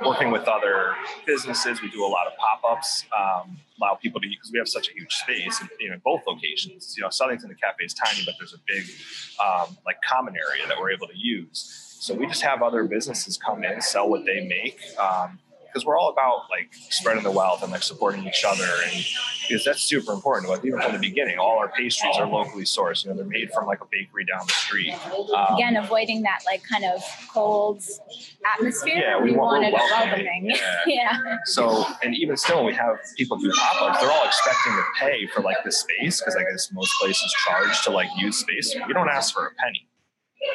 Speaker 4: working with other businesses. We do a lot of pop-ups, um, allow people to, because we have such a huge space in, you know, both locations, you know, Southington, the cafe is tiny, but there's a big, um, like common area that we're able to use. So we just have other businesses come in, sell what they make. Um, because we're all about like spreading the wealth and like supporting each other and because that's super important like even from the beginning all our pastries are locally sourced you know they're made from like a bakery down the street.
Speaker 1: Um, again avoiding that like kind of cold atmosphere. Yeah we, we wanted it welcoming
Speaker 4: yeah. yeah. so and even still we have people do pop-ups they're all expecting to pay for like the space because i guess most places charge to like use space. We don't ask for a penny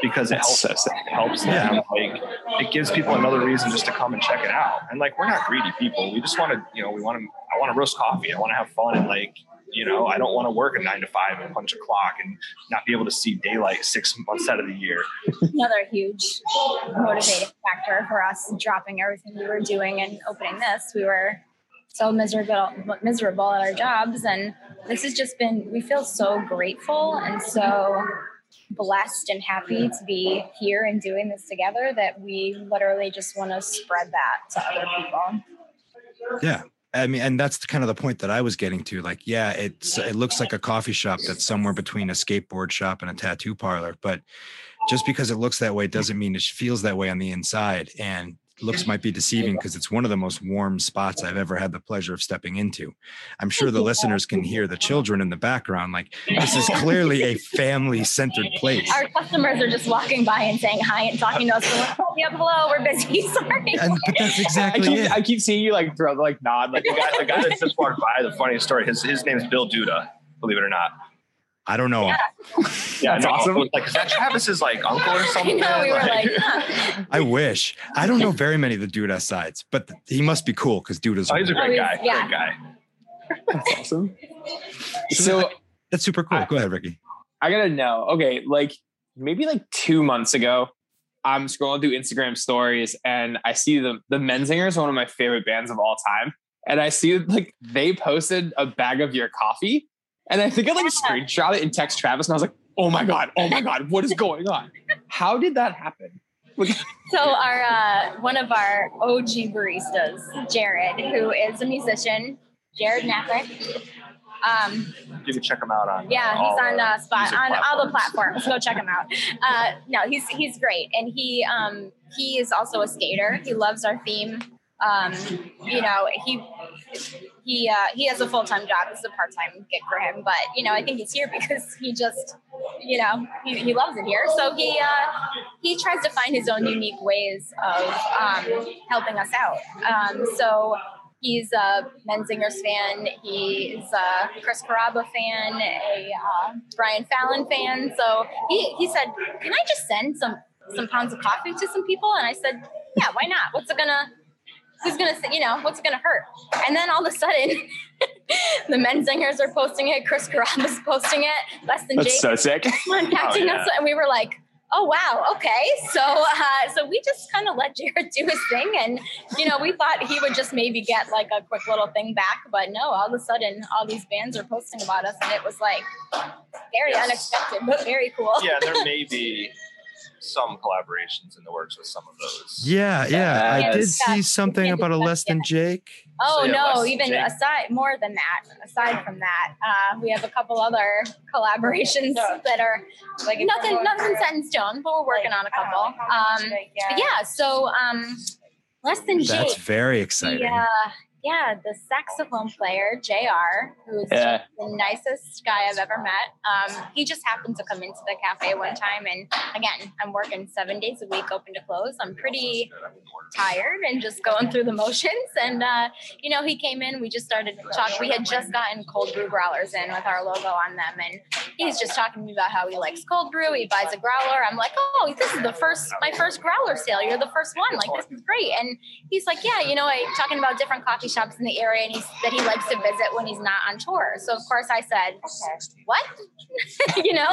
Speaker 4: because it helps us. It helps them. Like it gives people another reason just to come and check it out. And like we're not greedy people. We just want to, you know, we want to. I want to roast coffee. I want to have fun and like, you know, I don't want to work a nine to five and punch a clock and not be able to see daylight six months out of the year.
Speaker 1: Another huge motivating factor for us dropping everything we were doing and opening this. We were so miserable miserable at our jobs and this has just been we feel so grateful and so blessed and happy to be here and doing this together that we literally just want to spread that to other people.
Speaker 3: Yeah. I mean, and that's kind of the point that I was getting to. Like, yeah, it's it looks like a coffee shop that's somewhere between a skateboard shop and a tattoo parlor, but just because it looks that way doesn't mean it feels that way on the inside. And looks might be deceiving because it's one of the most warm spots I've ever had the pleasure of stepping into. I'm sure the listeners can hear the children in the background. Like this is clearly a family centered place.
Speaker 1: Our customers are just walking by and saying hi and talking to us. We're like, oh, yeah, hello, we're busy. Sorry.
Speaker 3: And, but that's exactly
Speaker 2: I keep,
Speaker 3: it.
Speaker 2: I keep seeing you like throw like nod. Like
Speaker 4: the guy, the guy that just walked by, the funniest story, his, his name is Bill Duda, believe it or not.
Speaker 3: I don't know.
Speaker 1: Yeah,
Speaker 4: yeah that's awesome. Like, is that Travis's like uncle or something?
Speaker 1: I, know, we were like,
Speaker 3: like I wish. I don't know very many of the Duda sides, but he must be cool because Duda's.
Speaker 4: Oh, he's a great oh, guy. Yeah. Great guy.
Speaker 2: That's awesome. so
Speaker 3: that's super cool. I, Go ahead, Ricky.
Speaker 2: I gotta know. Okay, like maybe like two months ago, I'm scrolling through Instagram stories and I see the the Menzingers, one of my favorite bands of all time, and I see like they posted a bag of your coffee and I think I like screenshot it and text Travis, and I was like, "Oh my god, oh my god, what is going on? How did that happen?"
Speaker 1: so our uh, one of our OG baristas, Jared, who is a musician, Jared Nappick.
Speaker 4: Um, you can check him out on.
Speaker 1: Yeah, he's on uh, spot on all the platforms. Go check him out. Uh, no, he's he's great, and he um, he is also a skater. He loves our theme. Um, you know, he he uh, he has a full time job. It's a part time gig for him, but you know I think he's here because he just you know he, he loves it here. So he uh, he tries to find his own unique ways of um, helping us out. Um, so he's a Menzingers fan. He's a Chris Carrabba fan, a uh, Brian Fallon fan. So he, he said, "Can I just send some some pounds of coffee to some people? And I said, yeah, why not? What's it gonna, who's gonna say, you know, what's it gonna hurt? And then all of a sudden, the Menzingers are posting it, Chris is posting it, less than
Speaker 2: That's
Speaker 1: Jake
Speaker 2: so sick.
Speaker 1: contacting
Speaker 4: Oh, yeah.
Speaker 1: us, and we were like, "Oh wow, okay." So, uh, so we just kind of let Jared do his thing, and you know, we thought he would just maybe get like a quick little thing back, but no. All of a sudden, all these bands are posting about us, and it was like very
Speaker 4: Yes.
Speaker 1: unexpected, but very cool.
Speaker 4: yeah, there may be some collaborations in the works with some of those.
Speaker 3: Yeah, yeah. I did
Speaker 2: Yes.
Speaker 3: see something
Speaker 1: can't
Speaker 3: about a less than Jake.
Speaker 1: Oh
Speaker 4: So, yeah,
Speaker 1: no, even
Speaker 4: Jake.
Speaker 1: aside more than that, aside from that, uh, we have a couple other collaborations that are
Speaker 5: Like
Speaker 1: nothing, nothing
Speaker 5: for,
Speaker 1: set in stone, but we're working
Speaker 5: like,
Speaker 1: on a couple.
Speaker 5: know, how much,
Speaker 1: Um, yeah, so um, less than Jake.
Speaker 3: That's very exciting.
Speaker 1: Yeah, yeah, the saxophone player Jr., who's
Speaker 2: Yeah.
Speaker 1: the nicest guy I've ever met. Um, he just happened to come into the cafe one time, and again, I'm working seven days a week, open to close. I'm pretty tired and just going through the motions. And uh, you know, he came in. We just started talking. We had just gotten cold brew growlers in with our logo on them, and he's just talking to me about how he likes cold brew. He buys a growler. I'm like, oh, this is the first, my first growler sale. You're the first one. Like this is great. And he's like, yeah, you know, I talking about different coffee shops in the area, and he's that he likes to visit when he's not on tour. So of course I said, what? you know?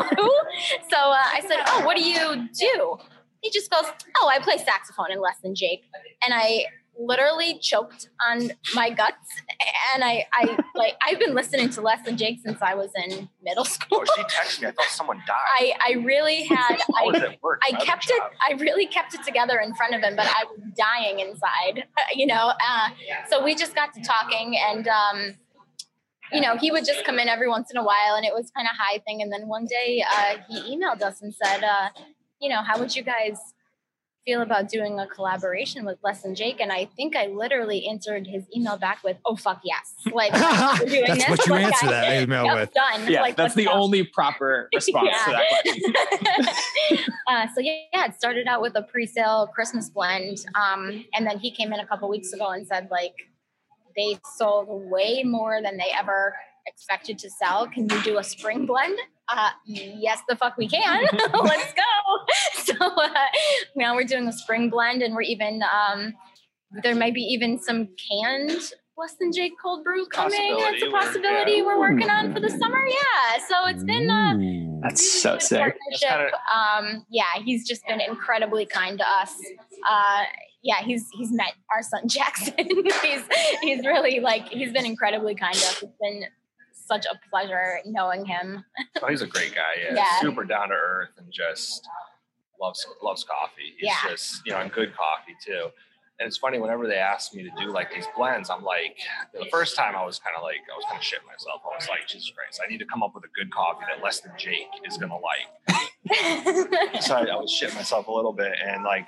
Speaker 1: So uh, I said, oh, what do you do? He just goes, oh, I play saxophone in Less Than Jake, and I literally choked on my guts. And I, I like, I've been listening to Less Than Jake since I was in middle school.
Speaker 4: Oh, she texted me. I thought someone died.
Speaker 1: I, I really had,
Speaker 4: I was
Speaker 1: I,
Speaker 4: at work.
Speaker 1: I kept it,
Speaker 4: job.
Speaker 1: I really kept it together in front of him, but I was dying inside, you know. Uh, so we just got to talking, and um, you know, he would just come in every once in a while, and it was kind of high thing. And then one day, uh, he emailed us and said, uh, you know, how would you guys feel about doing a collaboration with Less Than Jake? And I think I literally answered his email back with, "Oh fuck yes!" Like we're doing
Speaker 3: That's
Speaker 1: this.
Speaker 3: what you
Speaker 1: Like,
Speaker 3: answer
Speaker 1: I-
Speaker 3: that email
Speaker 1: Yep,
Speaker 3: with.
Speaker 1: done.
Speaker 2: Yeah,
Speaker 1: Like,
Speaker 2: that's the
Speaker 1: go.
Speaker 2: only proper response to that question.
Speaker 1: uh, so yeah, yeah, it started out with a pre-sale Christmas blend, um, and then he came in a couple weeks ago and said like they sold way more than they ever expected to sell. Can you do a spring blend? Uh, yes, the fuck we can. Let's go. So uh, now we're doing a spring blend, and we're even um, there might be even some canned. Less than Jake cold brew coming. It's a
Speaker 4: Possibility, we're- yeah.
Speaker 1: we're working on for the summer. Yeah, so it's been uh,
Speaker 2: That's so
Speaker 1: good
Speaker 2: sick.
Speaker 1: partnership. Um, yeah, he's just been incredibly kind to us. Uh, yeah, he's he's met our son Jackson. he's he's really like he's been incredibly kind to us. It's been such a pleasure knowing him.
Speaker 4: Oh, he's a great guy. Yeah,
Speaker 1: Yeah.
Speaker 4: super down to earth and just loves loves coffee. He's
Speaker 1: Yeah.
Speaker 4: just you know, and good coffee too. And it's funny whenever they ask me to do like these blends, I'm like, the first time I was kind of like, I was kind of shit myself. I was like, Jesus Christ, I need to come up with a good coffee that less than Jake is gonna like. so I, I was shitting myself a little bit. And like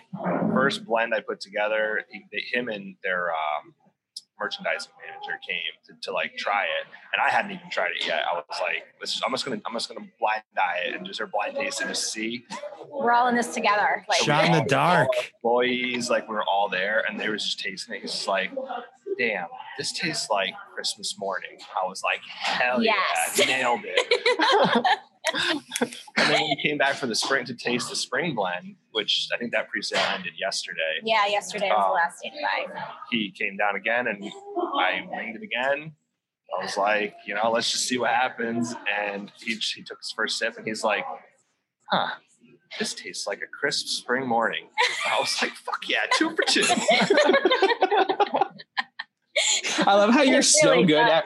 Speaker 4: first blend I put together, he, him and their um, merchandising manager came to, to like try it, and I hadn't even tried it yet. I was like, I'm just gonna I'm just gonna blind eye it and just or blind taste and just see.
Speaker 1: We're all in this together. Like
Speaker 3: Shot in the dark.
Speaker 4: Employees like we were all there, and they was just tasting it. It's just like, damn, this tastes like Christmas morning. I was like, hell
Speaker 1: Yes.
Speaker 4: yeah, nailed it. and then when we came back for the spring to taste the spring blend, which I think that pre-sale ended yesterday.
Speaker 1: yeah, yesterday was the
Speaker 4: Um,
Speaker 1: last day to buy.
Speaker 4: He came down again, and I winged it again. I was like, you know, let's just see what happens. And he he took his first sip, and he's like, huh. This tastes like a crisp spring morning. I was like, "Fuck yeah, two for two.
Speaker 2: I love how you're
Speaker 1: It
Speaker 2: so good
Speaker 1: does.
Speaker 2: at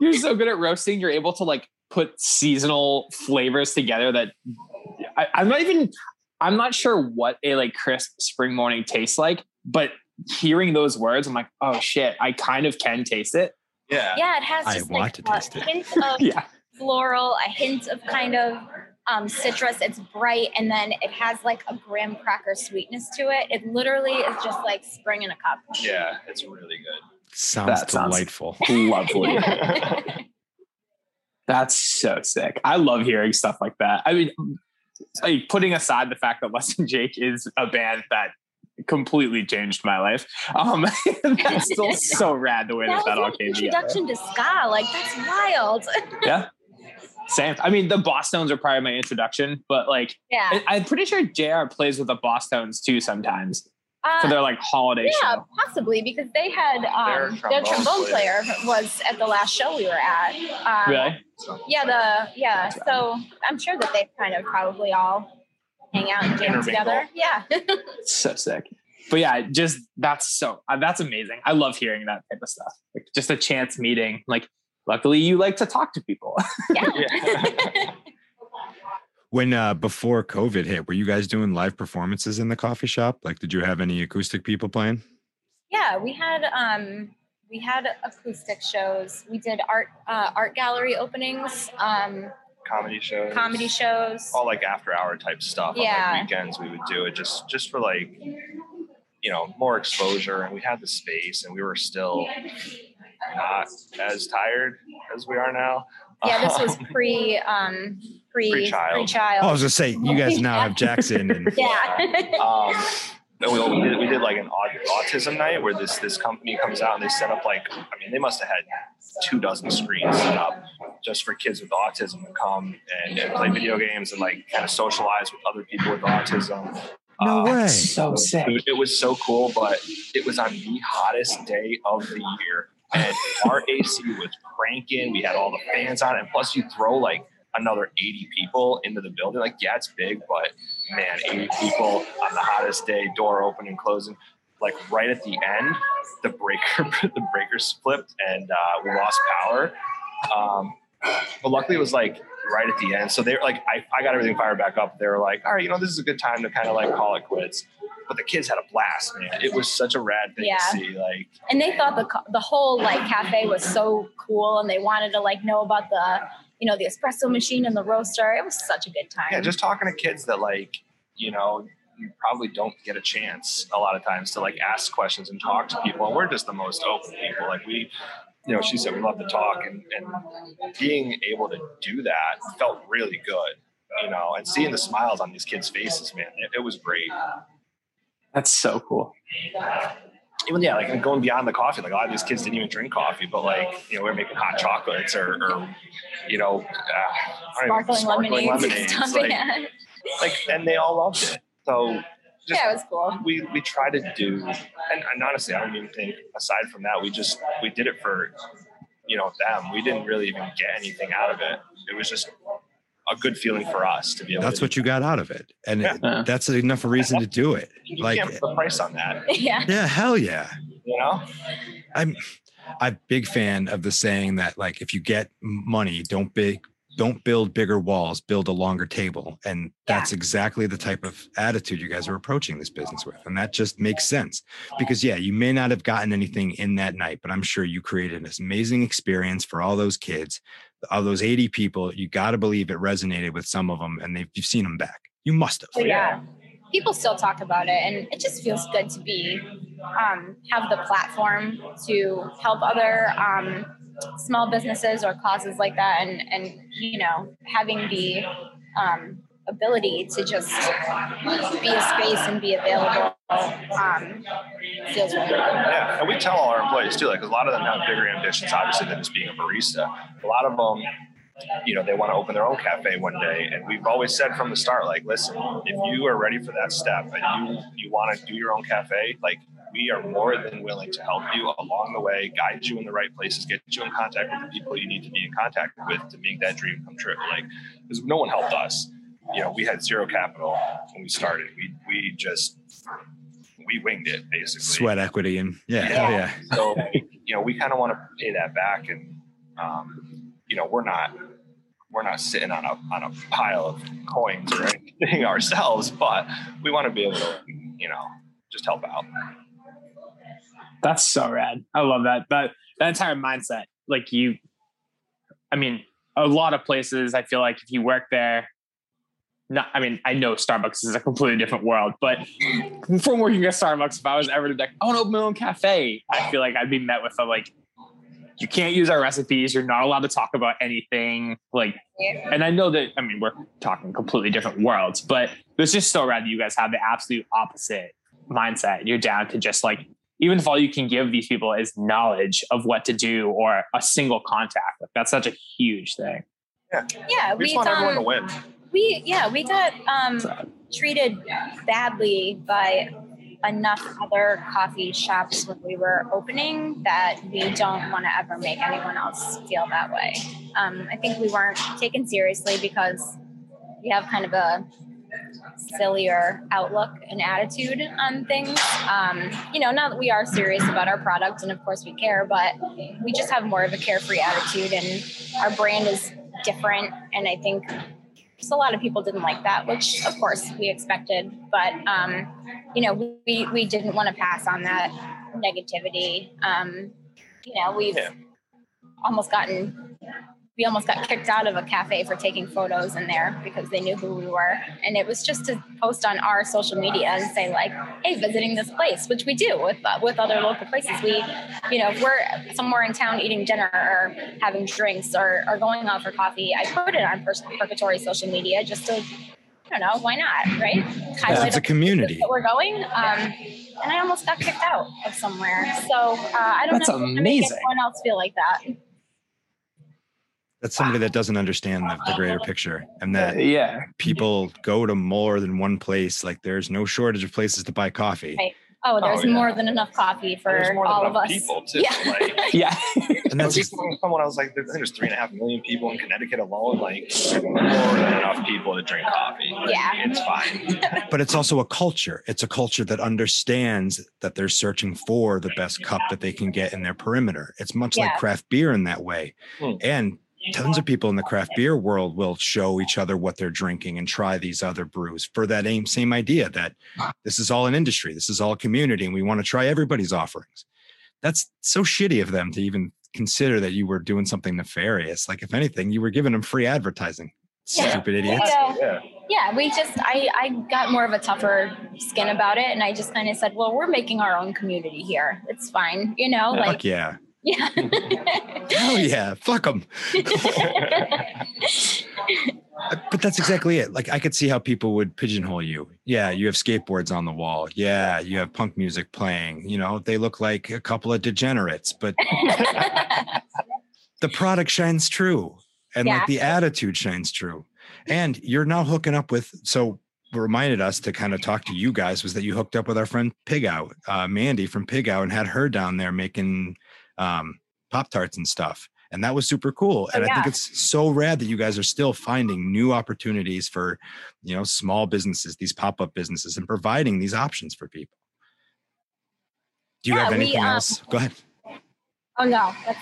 Speaker 2: you're so good at roasting. You're able to like put seasonal flavors together that I, I'm not even I'm not sure what a like crisp spring morning tastes like, but hearing those words, I'm like, oh shit, I kind of can taste it.
Speaker 4: Yeah,
Speaker 1: Yeah, it has
Speaker 3: I
Speaker 1: just
Speaker 3: want
Speaker 1: like
Speaker 3: to
Speaker 1: a
Speaker 3: taste it.
Speaker 1: hint of
Speaker 2: Yeah.
Speaker 1: floral, a hint of kind of um, citrus. It's bright, and then it has like a graham cracker sweetness to it. It literally is just like spring in a cup.
Speaker 4: yeah, it's really good.
Speaker 3: Sounds
Speaker 2: That sounds-
Speaker 3: delightful.
Speaker 2: Lovely. That's so sick. I love hearing stuff like that. I mean, like, putting aside the fact that Less Than Jake is a band that completely changed my life, um, that's still so rad the way that
Speaker 1: that
Speaker 2: that all came together.
Speaker 1: introduction to ska. Like that's wild.
Speaker 2: Yeah. Same. I mean, the Bosstones are probably my introduction, but like,
Speaker 1: Yeah.
Speaker 2: I, am pretty sure JR plays with the Bosstones too sometimes for
Speaker 1: Uh,
Speaker 2: their like holiday
Speaker 1: yeah,
Speaker 2: show.
Speaker 1: possibly because they had
Speaker 4: Their
Speaker 1: um, their
Speaker 4: trombone
Speaker 1: trombone
Speaker 4: player.
Speaker 1: player was at the last show we were at. Um,
Speaker 2: Really?
Speaker 1: Yeah, the yeah. So I'm sure that they kind of probably all hang out and jam together. Yeah.
Speaker 2: So sick. But yeah, just that's so uh, that's amazing. I love hearing that type of stuff. Like just a chance meeting. Like, luckily you like to talk to people.
Speaker 1: yeah.
Speaker 3: When uh before COVID hit, were you guys doing live performances in the coffee shop? Like, did you have any acoustic people playing?
Speaker 1: yeah, we had um we had acoustic shows. We did art uh, art gallery openings, um,
Speaker 4: Comedy shows.
Speaker 1: comedy shows.
Speaker 4: All like after hour type stuff. On
Speaker 1: Yeah.
Speaker 4: like weekends we would do it just just for like you know more exposure and we had the space and we were still not as tired as we are now.
Speaker 1: Yeah, this was pre um pre
Speaker 4: Pre-child.
Speaker 1: pre-child.
Speaker 3: Oh, I was gonna say you guys now have Jackson and
Speaker 1: yeah.
Speaker 4: um, and we, we, did, we did like an autism night where this this company comes out and they set up like I mean they must have had two dozen screens set up just for kids with autism to come and, and play video games and like kind of socialize with other people with autism.
Speaker 3: no
Speaker 4: Uh,
Speaker 3: way.
Speaker 2: so sick.
Speaker 4: Dude, it was so cool, but it was on the hottest day of the year. And our AC was cranking. We had all the fans on, and plus you throw like another 80 people into the building. Like, yeah, it's big, but man, 80 people on the hottest day, door open and closing. Like right at the end, the breaker the breaker flipped and uh, we lost power. Um, but luckily it was like right at the end. So they were like, I, I got everything fired back up. They were like, all right, you know, this is a good time to kind of like call it quits. But the kids had a blast, man. It was such a rad thing
Speaker 1: Yeah.
Speaker 4: to see. Like,
Speaker 1: and they thought the the whole like cafe was so cool, and they wanted to like know about the you know the espresso machine and the roaster. It was such a good time.
Speaker 4: yeah, just talking to kids that like, you know, you probably don't get a chance a lot of times to like ask questions and talk to people. And we're just the most open people. Like we, you know, she said we love to talk and, and being able to do that felt really good, you know, and seeing the smiles on these kids' faces, man, it, it was great.
Speaker 2: That's so cool.
Speaker 4: Even yeah, like going beyond the coffee, like a lot of these kids didn't even drink coffee, but like you know, we are making hot chocolates or, or you know, uh, don't even-
Speaker 1: sparkling, lemonades, stuff.
Speaker 4: like,
Speaker 1: yeah.
Speaker 4: like, and they all loved it. So just
Speaker 1: yeah, it was cool.
Speaker 4: we we try to do, and, and honestly, I don't even think aside from that, we just we did it for you know them. We didn't really even get anything out of it. It was just a good feeling for us to be able.
Speaker 3: That's
Speaker 4: to
Speaker 3: what you got out of it. And it-
Speaker 2: Yeah.
Speaker 3: that's enough a reason to do it.
Speaker 4: you
Speaker 3: Like
Speaker 4: can't put a price on that.
Speaker 1: yeah.
Speaker 3: yeah, hell yeah.
Speaker 4: You know,
Speaker 3: I'm I'm a big fan of the saying that like if you get money, don't big don't build bigger walls, build a longer table. And that's exactly the type of attitude you guys are approaching this business with. And that just makes sense. Because yeah, you may not have gotten anything in that night, but I'm sure you created an amazing experience for all those kids, all those 80 people. You got to believe it resonated with some of them and they've you've seen them back. You must have.
Speaker 1: So, yeah. People still talk about it, and it just feels good to be um, have the platform to help other um, small businesses or causes like that, and and you know having the um, ability to just be a space and be available um, feels really good.
Speaker 4: Yeah, and we tell all our employees too, like a lot of them have bigger ambitions, obviously, than just being a barista. A lot of them, you know, they want to open their own cafe one day, and we've always said from the start, like, listen, if you are ready for that step and you you want to do your own cafe, like. We are more than willing to help you along the way, guide you in the right places, get you in contact with the people you need to be in contact with to make that dream come true. Like, because no one helped us. You know, we had zero capital when we started. We we just we winged it basically.
Speaker 3: Sweat equity and yeah,
Speaker 4: Yeah.
Speaker 3: hell yeah.
Speaker 4: So, you know, we kind of want to pay that back, and um, you know, we're not we're not sitting on a on a pile of coins or anything ourselves, but we want to be able to, you know, just help out.
Speaker 2: That's so rad. I love that. That that entire mindset. Like you I mean, a lot of places I feel like if you work there, not I mean, I know Starbucks is a completely different world, but from working at Starbucks, if I was ever to like, I want to open my own cafe, I feel like I'd be met with a like you can't use our recipes. You're not allowed to talk about anything. Like, and I know that, I mean, we're talking completely different worlds, but it's just so rad that you guys have the absolute opposite mindset. You're down to just like, even if all you can give these people is knowledge of what to do or a single contact, like that's such a huge thing.
Speaker 1: Yeah,
Speaker 4: We just
Speaker 1: we
Speaker 4: want everyone to
Speaker 1: um,
Speaker 4: win.
Speaker 1: We yeah we got um treated badly by enough other coffee shops when we were opening that we don't want to ever make anyone else feel that way. Um, I think we weren't taken seriously because we have kind of a sillier outlook and attitude on things. Um, you know, not that we are serious about our product, and of course we care, but we just have more of a carefree attitude, and our brand is different. And I think just a lot of people didn't like that, which of course we expected. But um, you know, we we didn't want to pass on that negativity. Um, you know, we've
Speaker 4: Yeah.
Speaker 1: almost gotten we almost got kicked out of a cafe for taking photos in there because they knew who we were. And it was just to post on our social media and say like, "Hey, visiting this place," which we do with uh, with other local places. We, you know, if we're somewhere in town eating dinner or having drinks or, or going out for coffee, I put it on Pers- Perkatory social media just to, I don't know, why not, right? Highlight
Speaker 3: It's a community.
Speaker 1: that we're going. Um, and I almost got kicked out of somewhere. So uh, I don't
Speaker 2: That's
Speaker 1: know if it's gonna
Speaker 2: amazing.
Speaker 1: anyone else feel like that.
Speaker 3: That's somebody that doesn't understand the, the greater picture and that
Speaker 2: yeah.
Speaker 3: people go to more than one place. Like there's no shortage of places to buy coffee.
Speaker 1: Right. Oh, there's
Speaker 4: yeah.
Speaker 1: more than enough coffee for
Speaker 4: more
Speaker 1: all of us.
Speaker 4: people too.
Speaker 1: Yeah.
Speaker 4: Like,
Speaker 2: Yeah.
Speaker 3: And that's
Speaker 4: just telling someone, I was like, there's, there's three and a half million people in Connecticut alone. Like, more than enough people to drink coffee. Like,
Speaker 1: Yeah.
Speaker 4: It's fine.
Speaker 3: but it's also a culture. It's a culture that understands that they're searching for the best cup that they can get in their perimeter. It's much like craft beer in that way.
Speaker 4: Hmm.
Speaker 3: And tons of people in the craft beer world will show each other what they're drinking and try these other brews for that same idea that this is all an industry, this is all a community, and we want to try everybody's offerings. That's so shitty of them to even consider that you were doing something nefarious. Like, if anything, you were giving them free advertising.
Speaker 1: Yeah.
Speaker 3: Stupid
Speaker 1: You
Speaker 3: idiots.
Speaker 1: know,
Speaker 4: Yeah.
Speaker 1: yeah, we just I I got more of a tougher skin about it, and I just kind of said, well, we're making our own community here. It's fine, you know,
Speaker 3: Fuck
Speaker 1: like
Speaker 3: yeah.
Speaker 1: Yeah.
Speaker 3: Hell yeah. Fuck them. But that's exactly it. Like I could see how people would pigeonhole you. Yeah, you have skateboards on the wall. Yeah, you have punk music playing. You know, they look like a couple of degenerates, but the product shines true. And
Speaker 1: Yeah.
Speaker 3: like the attitude shines true. And you're now hooking up with so reminded us to kind of talk to you guys was that you hooked up with our friend Pig Out, uh, Mandy from Pig Out, and had her down there making um, Pop Tarts and stuff. And that was super cool.
Speaker 1: Oh,
Speaker 3: And I think it's so rad that you guys are still finding new opportunities for, you know, small businesses, these pop-up businesses, and providing these options for people. Do you
Speaker 1: Yeah,
Speaker 3: have
Speaker 1: we,
Speaker 3: anything
Speaker 1: um,
Speaker 3: else? Go ahead.
Speaker 1: oh no, let's,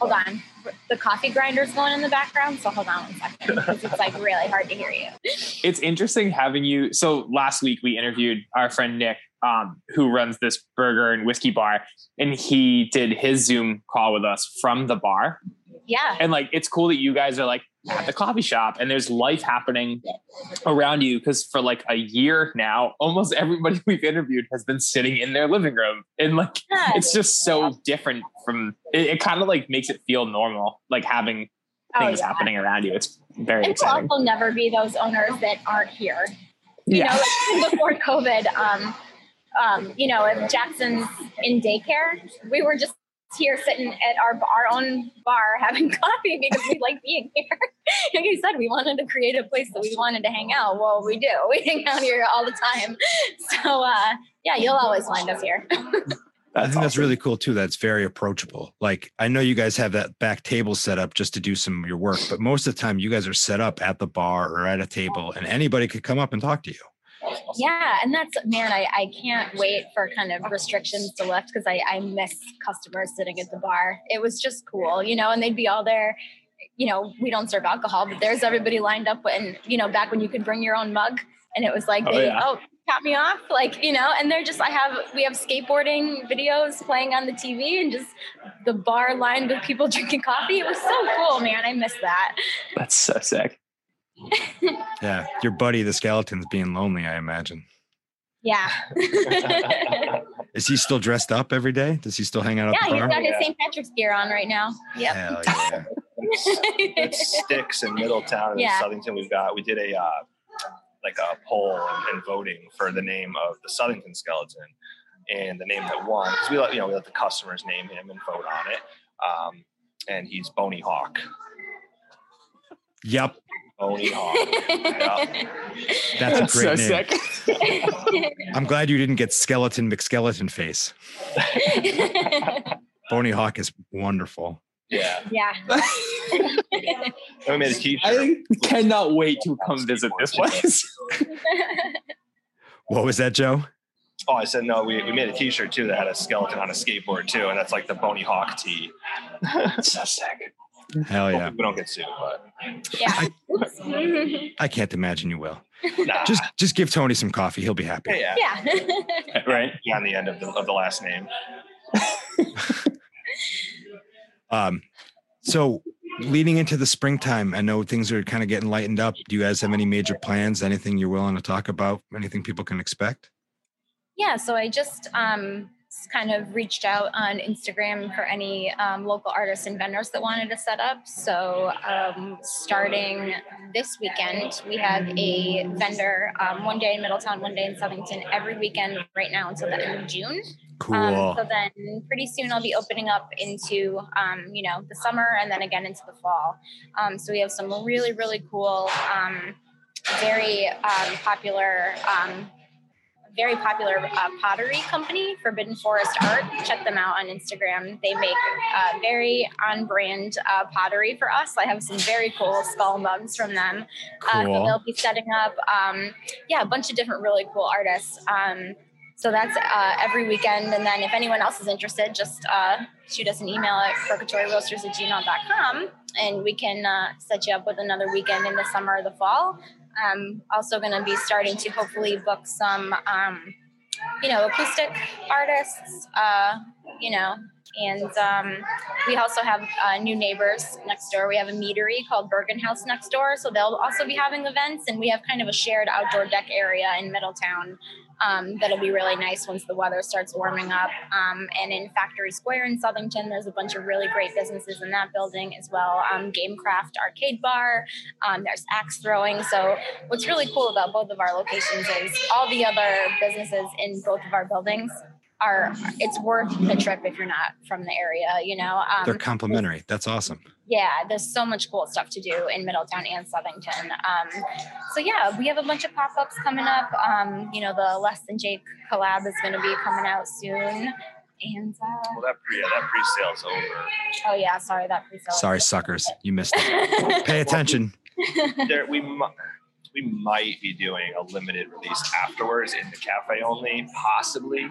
Speaker 1: hold on. The coffee grinder's going in the background, so hold on one second because it's like really hard to hear you.
Speaker 2: it's interesting having you. So last week we interviewed our friend Nick, um, who runs this burger and whiskey bar, and he did his Zoom call with us from the bar.
Speaker 1: Yeah,
Speaker 2: And like, it's cool that you guys are like at the coffee shop and there's life happening around you. Cause for like a year now, almost everybody we've interviewed has been sitting in their living room. And like,
Speaker 1: Yeah.
Speaker 2: it's just so different from it, it kind of like makes it feel normal, like having
Speaker 1: Oh,
Speaker 2: things
Speaker 1: yeah.
Speaker 2: happening around you. It's very
Speaker 1: and we'll also never be those owners that aren't here. you know, like before COVID, um, um, you know, if Jackson's in daycare, we were just here sitting at our our own bar having coffee because we like being here. like you said, we wanted to create a place that we wanted to hang out. Well, we do. We hang out here all the time. So uh, yeah, you'll always find us here.
Speaker 3: I think that's really cool too. That's very approachable. Like I know you guys have that back table set up just to do some of your work, but most of the time you guys are set up at the bar or at a table and anybody could come up and talk to you.
Speaker 1: Yeah, and that's man, I, I can't wait for kind of restrictions to lift because I, I miss customers sitting at the bar. It was just cool, you know, and they'd be all there. You know, we don't serve alcohol, but there's everybody lined up and you know, back when you could bring your own mug and it was like
Speaker 2: Oh,
Speaker 1: they
Speaker 2: yeah.
Speaker 1: oh cut me off, like, you know, and they're just I have we have skateboarding videos playing on the TV and just the bar lined with people drinking coffee. It was so cool, man. I miss that.
Speaker 2: That's so sick.
Speaker 3: Yeah. Your buddy, the skeleton's being lonely, I imagine.
Speaker 1: Yeah.
Speaker 3: Is he still dressed up every day? Does he still hang out at
Speaker 1: yeah,
Speaker 3: the
Speaker 1: he's
Speaker 3: bar?
Speaker 1: got his
Speaker 4: Yeah.
Speaker 1: St. Patrick's gear on right now. Yep.
Speaker 3: Hell yeah.
Speaker 4: it's sticks in Middletown and
Speaker 1: Yeah.
Speaker 4: Southington. We've got we did a uh, like a poll and, and voting for the name of the Southington skeleton, and the name that won because we let you know we let the customers name him and vote on it. Um, and he's Bony Hawk.
Speaker 3: Yep.
Speaker 4: Pony Hawk. Yep.
Speaker 3: That's a
Speaker 2: That's so
Speaker 3: name.
Speaker 2: sick.
Speaker 3: I'm glad you didn't get skeleton McSkeleton face. Boney Hawk is wonderful.
Speaker 4: Yeah.
Speaker 1: yeah.
Speaker 4: And we made a t-shirt.
Speaker 2: I cannot wait to come visit this place.
Speaker 3: What was that, Joe?
Speaker 4: Oh, I said no. We, we made a T-shirt too that had a skeleton on a skateboard too, and that's like the Bony Hawk tee.
Speaker 2: so sick.
Speaker 3: Hell yeah.
Speaker 4: We don't get sued, but
Speaker 1: yeah. Oops.
Speaker 3: I can't imagine you will.
Speaker 4: nah.
Speaker 3: Just just give Tony some coffee. He'll be happy.
Speaker 4: yeah,
Speaker 1: yeah.
Speaker 2: Right.
Speaker 4: yeah. On the end of the of the last name.
Speaker 3: Um, so leading into the springtime, I know things are kind of getting lightened up. Do you guys have any major plans? Anything you're willing to talk about? Anything people can expect?
Speaker 1: Yeah, so I just um, s- kind of reached out on Instagram for any um, local artists and vendors that wanted to set up. So, um, starting this weekend, we have a vendor um, one day in Middletown, one day in Southington, every weekend right now until the end of June.
Speaker 3: Cool.
Speaker 1: Um, so then pretty soon I'll be opening up into, um, you know, the summer and then again into the fall. Um, so we have some really, really cool, um, very um, popular, um, very popular uh, pottery company, Forbidden Forest Art. Check them out on Instagram. They make uh, very on brand uh, pottery for us. I have some very cool skull mugs from them. Uh, so they'll be setting up, um, yeah, a bunch of different really cool artists. Um, so that's uh, every weekend. And then if anyone else is interested, just uh, shoot us an email at perkatoryroasters at gmail.com and we can uh, set you up with another weekend in the summer or the fall. Um, also going to be starting to hopefully book some, um, you know, acoustic artists, uh, you know, and um, we also have uh, new neighbors next door. We have a meadery called Bergen House next door. So they'll also be having events. And we have kind of a shared outdoor deck area in Middletown um, that'll be really nice once the weather starts warming up. Um, and in Factory Square in Southington, there's a bunch of really great businesses in that building as well. Um, Gamecraft Arcade Bar, um, there's axe throwing. So what's really cool about both of our locations is all the other businesses in both of our buildings are it's worth the trip if you're not from the area you know
Speaker 3: They're
Speaker 1: um,
Speaker 3: complimentary. That's awesome.
Speaker 1: yeah there's so much cool stuff to do in middletown and southington um, so yeah we have a bunch of pop-ups coming up um, you know the less than jake collab is going to be coming out soon and uh,
Speaker 4: Well, that pre yeah, that pre-sale's over.
Speaker 1: oh yeah sorry that pre-sale
Speaker 3: Sorry, suckers. You missed it. Pay attention.
Speaker 4: There we mi- we might be doing a limited release afterwards in the cafe only, possibly.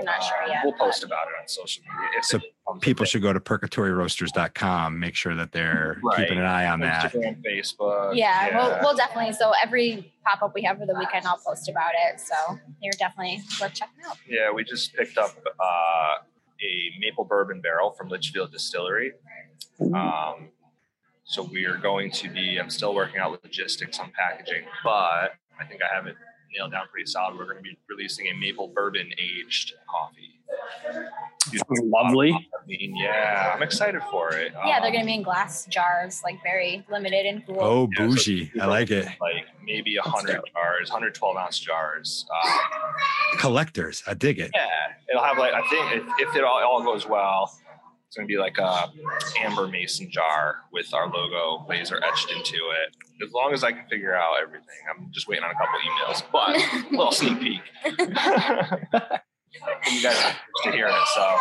Speaker 1: We're not sure yet
Speaker 4: We'll post about it on social media. If
Speaker 3: So People should go to perkatoryroasters.com. Make sure that they're
Speaker 4: Right.
Speaker 3: keeping an eye on that.
Speaker 4: Instagram, Facebook.
Speaker 1: yeah, We'll, we'll definitely so every pop-up we have for the weekend i'll post about it so you're definitely worth checking out
Speaker 4: Yeah, we just picked up uh, a maple bourbon barrel from Litchfield Distillery. Um, so we are going to be. I'm still working out logistics on packaging, but I think I have it nailed down pretty solid. We're going to be releasing a maple bourbon aged coffee.
Speaker 2: Sounds lovely.
Speaker 4: I mean, yeah, I'm excited for it.
Speaker 1: yeah they're
Speaker 4: Um,
Speaker 1: going to be in glass jars like very limited and cool
Speaker 3: Oh,
Speaker 4: Yeah, so
Speaker 3: bougie. I like it.
Speaker 4: Like maybe hundred jars, 112 ounce jars. Um,
Speaker 3: Collectors. I dig it.
Speaker 4: Yeah, it'll have like I think if, if it all, all goes well, it's gonna be like a amber mason jar with our logo laser etched into it. As long as I can figure out everything, I'm just waiting on a couple emails, but a little sneak peek. you guys are to hear it, so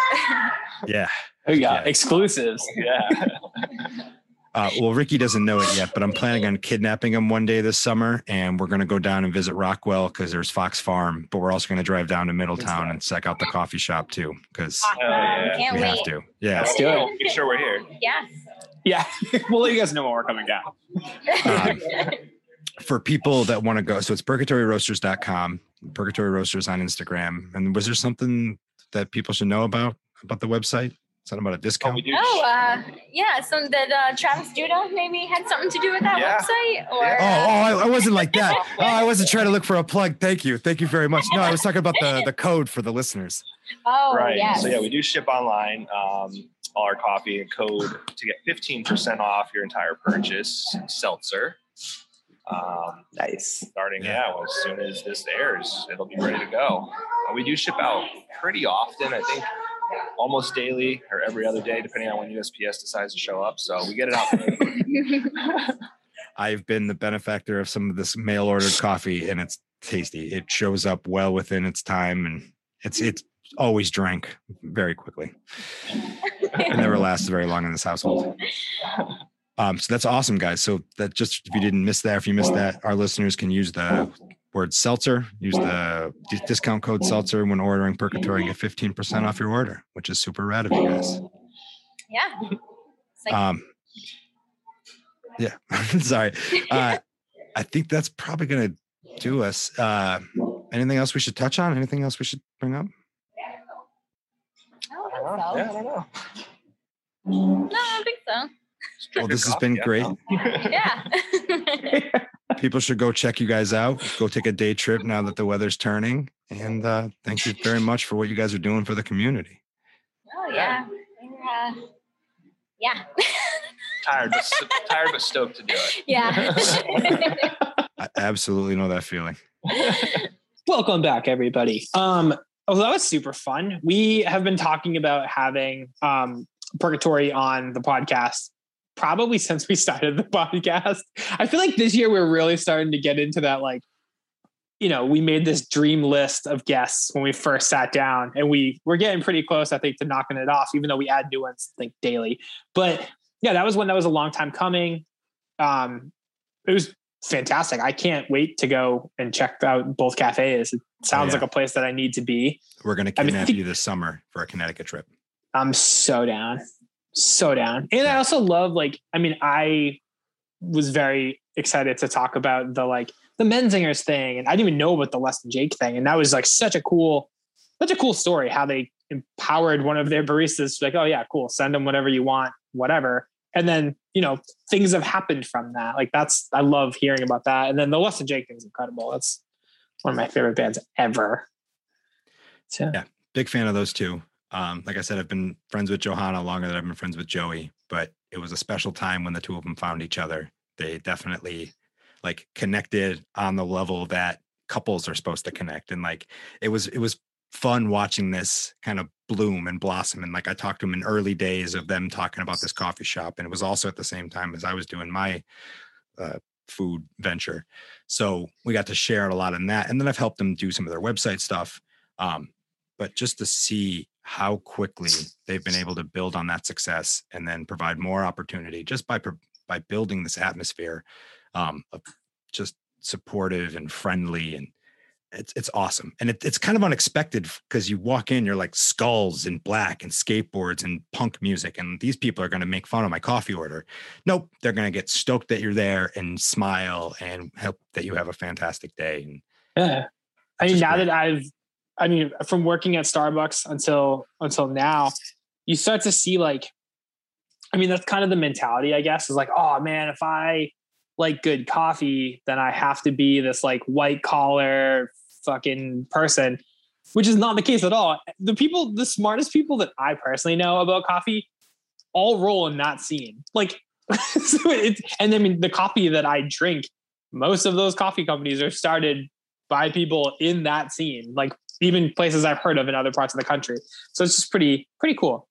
Speaker 3: Yeah.
Speaker 2: We got
Speaker 3: Yeah.
Speaker 2: exclusives.
Speaker 4: yeah.
Speaker 3: Uh, well, Ricky doesn't know it yet, but I'm planning on kidnapping him one day this summer, and we're going to go down and visit Rockwell because there's Fox Farm. But we're also going to drive down to Middletown and check out the coffee shop too, because
Speaker 1: awesome
Speaker 4: yeah.
Speaker 1: can't
Speaker 3: we
Speaker 1: wait
Speaker 3: have to. Yeah.
Speaker 2: Let's do it.
Speaker 4: Make sure we're here.
Speaker 1: yeah
Speaker 2: Yeah. we'll let you guys know when we're coming down.
Speaker 3: Um, For people that want to go, so it's perkatoryroasters.com, Perkatory Roasters on Instagram. And was there something that people should know about about the website? Something about a
Speaker 4: Oh,
Speaker 3: discount?
Speaker 4: we do.
Speaker 1: oh uh yeah so that uh travis duda maybe had something to do with that
Speaker 4: Yeah.
Speaker 1: website or
Speaker 3: Oh, oh, I, I wasn't like that. Oh, I wasn't trying to look for a plug. Thank you. Thank you very much. No, I was talking about the, the code for the listeners.
Speaker 1: oh
Speaker 4: right.
Speaker 1: yes
Speaker 4: So yeah, we do ship online. Um, all our coffee and code to get 15% off your entire purchase. Seltzer. Um,
Speaker 2: Nice.
Speaker 4: starting yeah. as soon as this airs, it'll be ready to go. Uh, we do ship out pretty often. I think almost daily or every other day, depending on when USPS decides to show up. So we get it out.
Speaker 3: I've been the benefactor of some of this mail ordered coffee and it's tasty. It shows up well within its time and it's it's always drank very quickly. It never lasts very long in this household. Um, so that's awesome, guys. So that just if you didn't miss that, if you missed that, our listeners can use the word seltzer, use the discount code seltzer when ordering Perkatory and get 15% off your order, which is super rad of you guys.
Speaker 1: Yeah. Like,
Speaker 3: Um, yeah, sorry. Uh, I think that's probably going to do us. Uh, anything else we should touch on? Anything else we should bring up?
Speaker 1: I don't think so.
Speaker 4: yeah, I don't know.
Speaker 1: No, I don't think so.
Speaker 3: Well, this has been great.
Speaker 1: Yeah.
Speaker 3: People should go check you guys out. Go take a day trip now that the weather's turning. And uh, thank you very much for what you guys are doing for the community.
Speaker 1: oh yeah. We're, uh, yeah.
Speaker 4: tired, but tired but stoked to do it.
Speaker 1: yeah.
Speaker 3: I absolutely know that feeling.
Speaker 2: Welcome back, everybody. Um, oh, that was super fun. We have been talking about having um, Perkatory on the podcast probably since we started the podcast. I feel like this year we're really starting to get into that, like, you know, we made this dream list of guests when we first sat down, and we we're getting pretty close, I think, to knocking it off, even though we add new ones like daily. But yeah, that was one that was a long time coming. Um, it was fantastic. I can't wait to go and check out both cafes. It sounds
Speaker 3: yeah.
Speaker 2: like a place that I need to be.
Speaker 3: We're going to
Speaker 2: I mean,
Speaker 3: kidnap you this summer for a Connecticut trip.
Speaker 2: I'm so down. So down. And I also love like I mean I was very excited to talk about the like the Menzingers thing and I didn't even know about the Less Than Jake thing and that was like such a cool such a cool story how they empowered one of their baristas like oh yeah cool send them whatever you want whatever and then you know things have happened from that like that's I love hearing about that and then the Less Than Jake thing is incredible that's one of my favorite bands ever so
Speaker 3: Yeah. Big fan of those two. Um, like I said, I've been friends with Johanna longer than I've been friends with Joey, but it was a special time when the two of them found each other. They definitely like connected on the level that couples are supposed to connect. And like it was it was fun watching this kind of bloom and blossom. And like I talked to them in early days of them talking about this coffee shop. And it was also at the same time as I was doing my uh, food venture. So we got to share a lot in that. And then I've helped them do some of their website stuff. Um, but just to see how quickly they've been able to build on that success and then provide more opportunity just by by building this atmosphere um, of just supportive and friendly and it's it's awesome and it, it's kind of unexpected because you walk in you're like skulls and black and skateboards and punk music and these people are going to make fun of my coffee order nope they're going to get stoked that you're there and smile and hope that you have a fantastic day and
Speaker 2: Yeah. I mean, now
Speaker 3: great.
Speaker 2: that I've, I mean, from working at Starbucks until until now, you start to see like, I mean, that's kind of the mentality, I guess, is like, oh man, if I like good coffee, then I have to be this like white collar fucking person, which is not the case at all. The people, the smartest people that I personally know about coffee, all roll in that scene. Like, so it's, and I mean, the coffee that I drink, most of those coffee companies are started by people in that scene, like even places I've heard of in other parts of the country. So it's just pretty, pretty cool.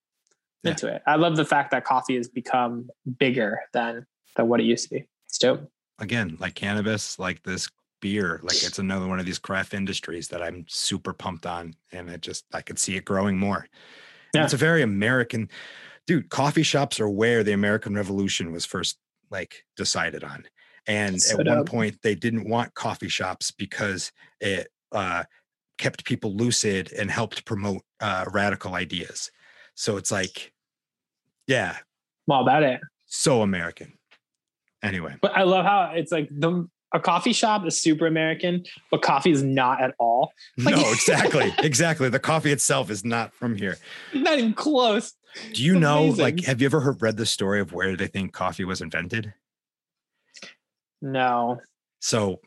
Speaker 3: Yeah.
Speaker 2: Into it. I love the fact that coffee has become bigger than than what it used to be. It's dope.
Speaker 3: again, like cannabis, like this beer, like it's another one of these craft industries that I'm super pumped on. And it just, I could see it growing more.
Speaker 2: Yeah.
Speaker 3: It's a very American, dude, coffee shops are where the American Revolution was first like decided on. And at one point, they didn't want coffee shops because it uh, kept people lucid and helped promote uh, radical ideas. So it's like, yeah,
Speaker 2: Well, about it.
Speaker 3: so American. Anyway,
Speaker 2: But I love how it's like the a coffee shop is super American, but coffee is not at all. Like-
Speaker 3: no, exactly, exactly. The coffee itself is not from here.
Speaker 2: Not even close.
Speaker 3: Do you
Speaker 2: It's
Speaker 3: know, like, have you ever heard, read the story of where they think coffee was invented?
Speaker 2: No.
Speaker 3: So,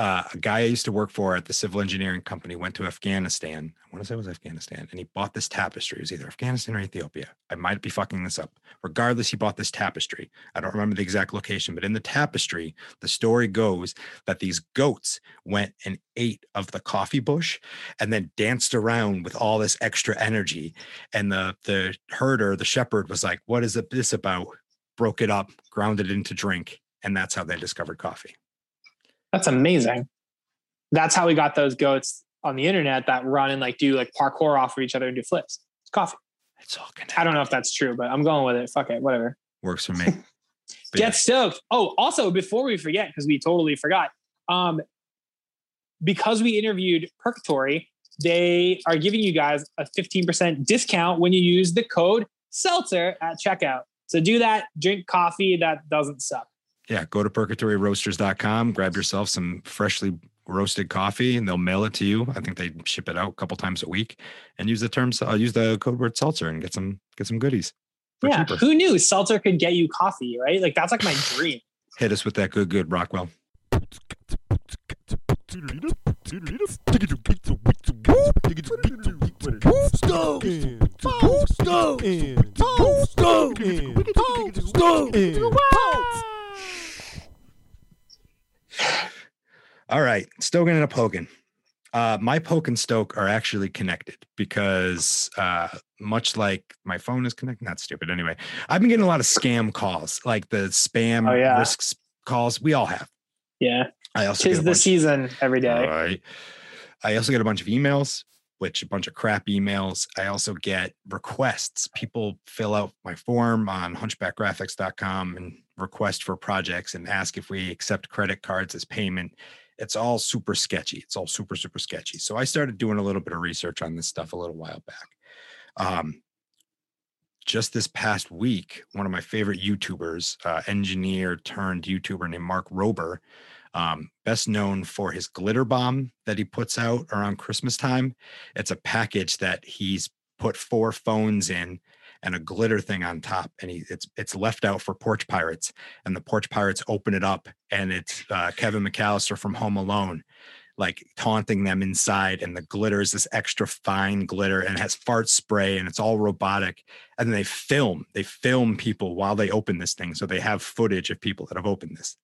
Speaker 3: uh, a guy I used to work for at the civil engineering company went to Afghanistan. I want to say it was Afghanistan, and he bought this tapestry. It was either Afghanistan or Ethiopia. I might be fucking this up. Regardless, he bought this tapestry. I don't remember the exact location, but in the tapestry, the story goes that these goats went and ate of the coffee bush and then danced around with all this extra energy. And the the herder, the shepherd, was like, "What is this about?" Broke it up, ground it into drink, and that's how they discovered coffee.
Speaker 2: That's amazing. That's how we got those goats on the internet that run and like do like parkour off of each other and do flips. It's coffee.
Speaker 3: It's all connected.
Speaker 2: I don't know if that's true, but I'm going with it. Fuck it, whatever.
Speaker 3: Works for me.
Speaker 2: Get
Speaker 3: yeah,
Speaker 2: stoked. Oh, also before we forget, because we totally forgot, um, because we interviewed Perkatory, they are giving you guys a 15% discount when you use the code seltzer at checkout. So do that, drink coffee that doesn't suck.
Speaker 3: Yeah, go to perkatoryroasters.com, grab yourself some freshly roasted coffee, and they'll mail it to you. I think they ship it out a couple times a week, and use the terms. I'll use the code word seltzer and get some get some goodies
Speaker 2: yeah.
Speaker 3: cheaper.
Speaker 2: Who knew seltzer could get you coffee, right? Like that's like my dream.
Speaker 3: Hit us with that good good Rockwell. All right, Stogan and a Pogan. Uh, my poke and stoke are actually connected because uh, much like my phone is connected, not stupid. Anyway, I've been getting a lot of scam calls, like the spam
Speaker 2: Oh, yeah.
Speaker 3: risks calls. We all have.
Speaker 2: Yeah.
Speaker 3: I also get
Speaker 2: Tis the
Speaker 3: bunch-
Speaker 2: season every day.
Speaker 3: Right. I also get a bunch of emails, which a bunch of crap emails. I also get requests. People fill out my form on hunchbackgraphics.com and request for projects and ask if we accept credit cards as payment. It's all super sketchy. It's all super, super sketchy. So I started doing a little bit of research on this stuff a little while back. Um, just this past week, one of my favorite YouTubers, uh, engineer turned YouTuber named Mark Rober, um, best known for his glitter bomb that he puts out around Christmas time. It's a package that he's put four phones in and a glitter thing on top, and he it's it's left out for porch pirates, and the porch pirates open it up, and it's uh, Kevin McCallister from Home Alone. Like taunting them inside, and the glitter is this extra fine glitter and it has fart spray and it's all robotic. And then they film, they film people while they open this thing. So they have footage of people that have opened this.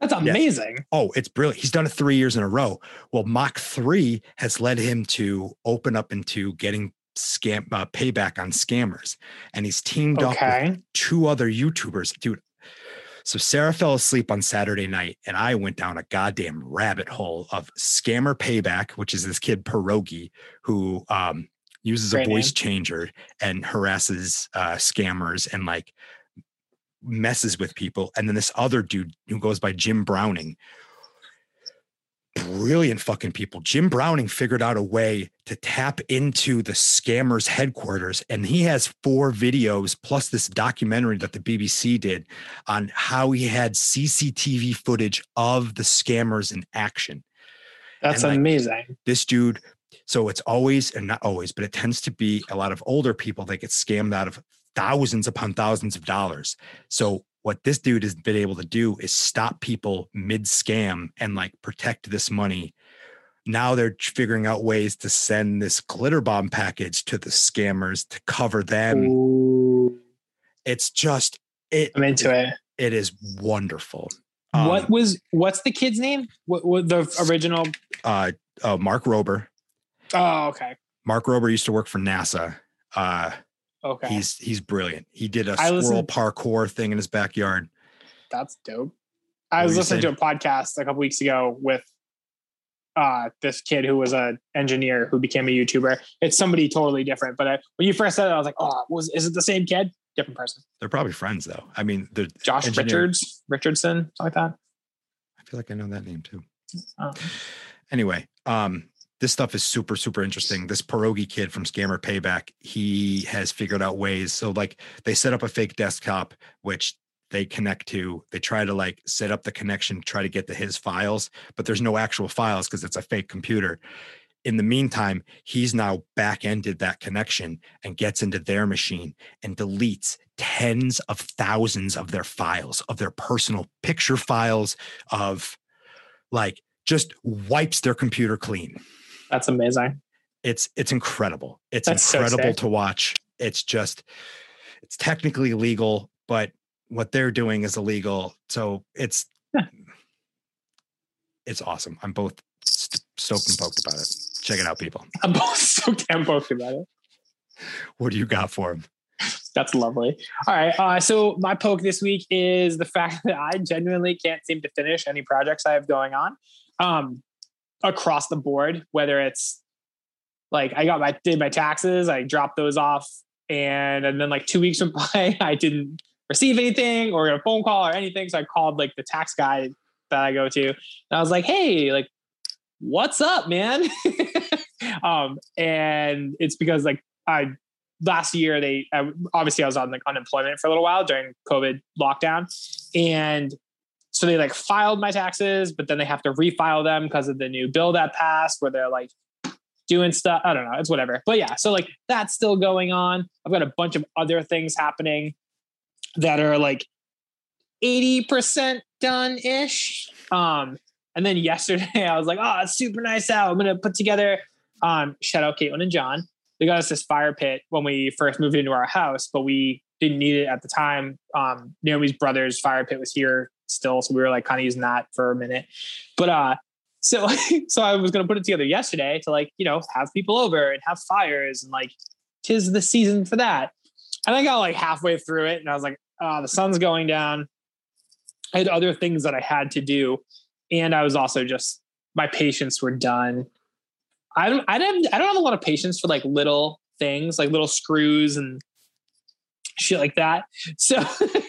Speaker 2: That's amazing.
Speaker 3: Oh, it's brilliant. He's done it three years in a row. Well, Mach 3 has led him to open up into getting scam uh, payback on scammers. And he's teamed up with two other YouTubers. Dude, so Sarah fell asleep on Saturday night, and I went down a goddamn rabbit hole of scammer payback, which is this kid Pierogi who um, uses
Speaker 2: Great
Speaker 3: a voice
Speaker 2: name.
Speaker 3: changer and harasses uh, scammers and like messes with people. And then this other dude who goes by Jim Browning. Brilliant fucking people. Jim Browning figured out a way to tap into the scammers' headquarters, and he has four videos plus this documentary that the BBC did on how he had CCTV footage of the scammers in action
Speaker 2: That's
Speaker 3: like,
Speaker 2: amazing.
Speaker 3: this dude so it's always and not always but it tends to be a lot of older people that get scammed out of thousands upon thousands of dollars so what this dude has been able to do is stop people mid scam and like protect this money now they're figuring out ways to send this glitter bomb package to the scammers to cover them
Speaker 2: Ooh,
Speaker 3: it's just it
Speaker 2: I'm into it.
Speaker 3: it is wonderful
Speaker 2: what
Speaker 3: Um,
Speaker 2: was what's the kid's name? What, what the original?
Speaker 3: uh, uh mark rober
Speaker 2: Oh, okay.
Speaker 3: mark rober used to work for nasa uh
Speaker 2: Okay.
Speaker 3: He's he's brilliant. He did a
Speaker 2: I
Speaker 3: squirrel
Speaker 2: listened-
Speaker 3: parkour thing in his backyard.
Speaker 2: That's dope. I
Speaker 3: What
Speaker 2: was listening to a podcast a couple weeks ago with uh, this kid who was an engineer who became a YouTuber. It's somebody totally different. But I, when you first said it, I was like, oh, was is it the same kid? Different person.
Speaker 3: They're probably friends though. I mean, they're
Speaker 2: Josh
Speaker 3: Engineer.
Speaker 2: Richards, Richardson, something like that.
Speaker 3: I feel like I know that name too.
Speaker 2: Um,
Speaker 3: Anyway, um, this stuff is super, super interesting. This pierogi kid from Scammer Payback, he has figured out ways. So like they set up a fake desktop, which they connect to. They try to like set up the connection, try to get to his files, but there's no actual files because it's a fake computer. In the meantime, he's now back ended that connection and gets into their machine and deletes tens of thousands of their files, of their personal picture files, of like just wipes their computer clean.
Speaker 2: That's amazing.
Speaker 3: It's it's incredible. It's
Speaker 2: That's
Speaker 3: incredible
Speaker 2: sick.
Speaker 3: to watch. It's just it's technically illegal, but what they're doing is illegal. So it's
Speaker 2: Yeah.
Speaker 3: it's awesome. I'm both st- stoked and poked about it. Check it out, people.
Speaker 2: I'm both so damn poked about it.
Speaker 3: What do you got for him?
Speaker 2: That's lovely. All right. Uh, so my poke this week is the fact that I genuinely can't seem to finish any projects I have going on um, across the board, whether it's like I got my did my taxes, I dropped those off, and and then like two weeks went by, I didn't receive anything or a phone call or anything. So I called like the tax guy that I go to, and I was like, "Hey, like, what's up, man?" um, and it's because like I last year they uh, obviously I was on like unemployment for a little while during COVID lockdown, and so they like filed my taxes, but then they have to refile them because of the new bill that passed, where they're like doing stuff. I don't know. It's whatever. But yeah, so like that's still going on. I've got a bunch of other things happening that are like 80% done ish. Um, and then yesterday I was like, oh, it's super nice out. I'm gonna put together um shout out Caitlin and John. They got us this fire pit when we first moved into our house, but we didn't need it at the time. Um, Naomi's brother's fire pit was here still, so we were like kind of using that for a minute. But uh so so I was gonna put it together yesterday to like, you know, have people over and have fires and like tis the season for that. And I got like halfway through it and I was like, uh, the sun's going down. I had other things that I had to do. And I was also just my patience were done. I don't I don't I don't have a lot of patience for like little things, like little screws and shit like that. So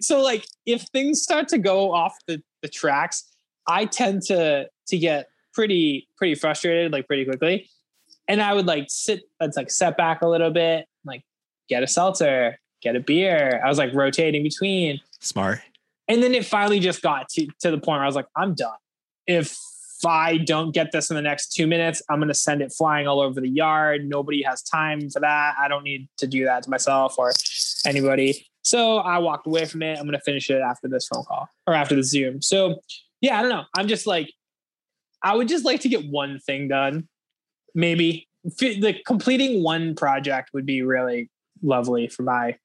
Speaker 2: so like if things start to go off the, the tracks, I tend to to get pretty pretty frustrated like pretty quickly. And I would like sit let's like set back a little bit, like get a seltzer, get a beer. I was like rotating between.
Speaker 3: Smart.
Speaker 2: And then it finally just got to, to the point where I was like, I'm done. If I don't get this in the next two minutes, I'm going to send it flying all over the yard. Nobody has time for that. I don't need to do that to myself or anybody. So I walked away from it. I'm going to finish it after this phone call or after the Zoom. So yeah, I don't know. I'm just like, I would just like to get one thing done. Maybe the completing one project would be really lovely for my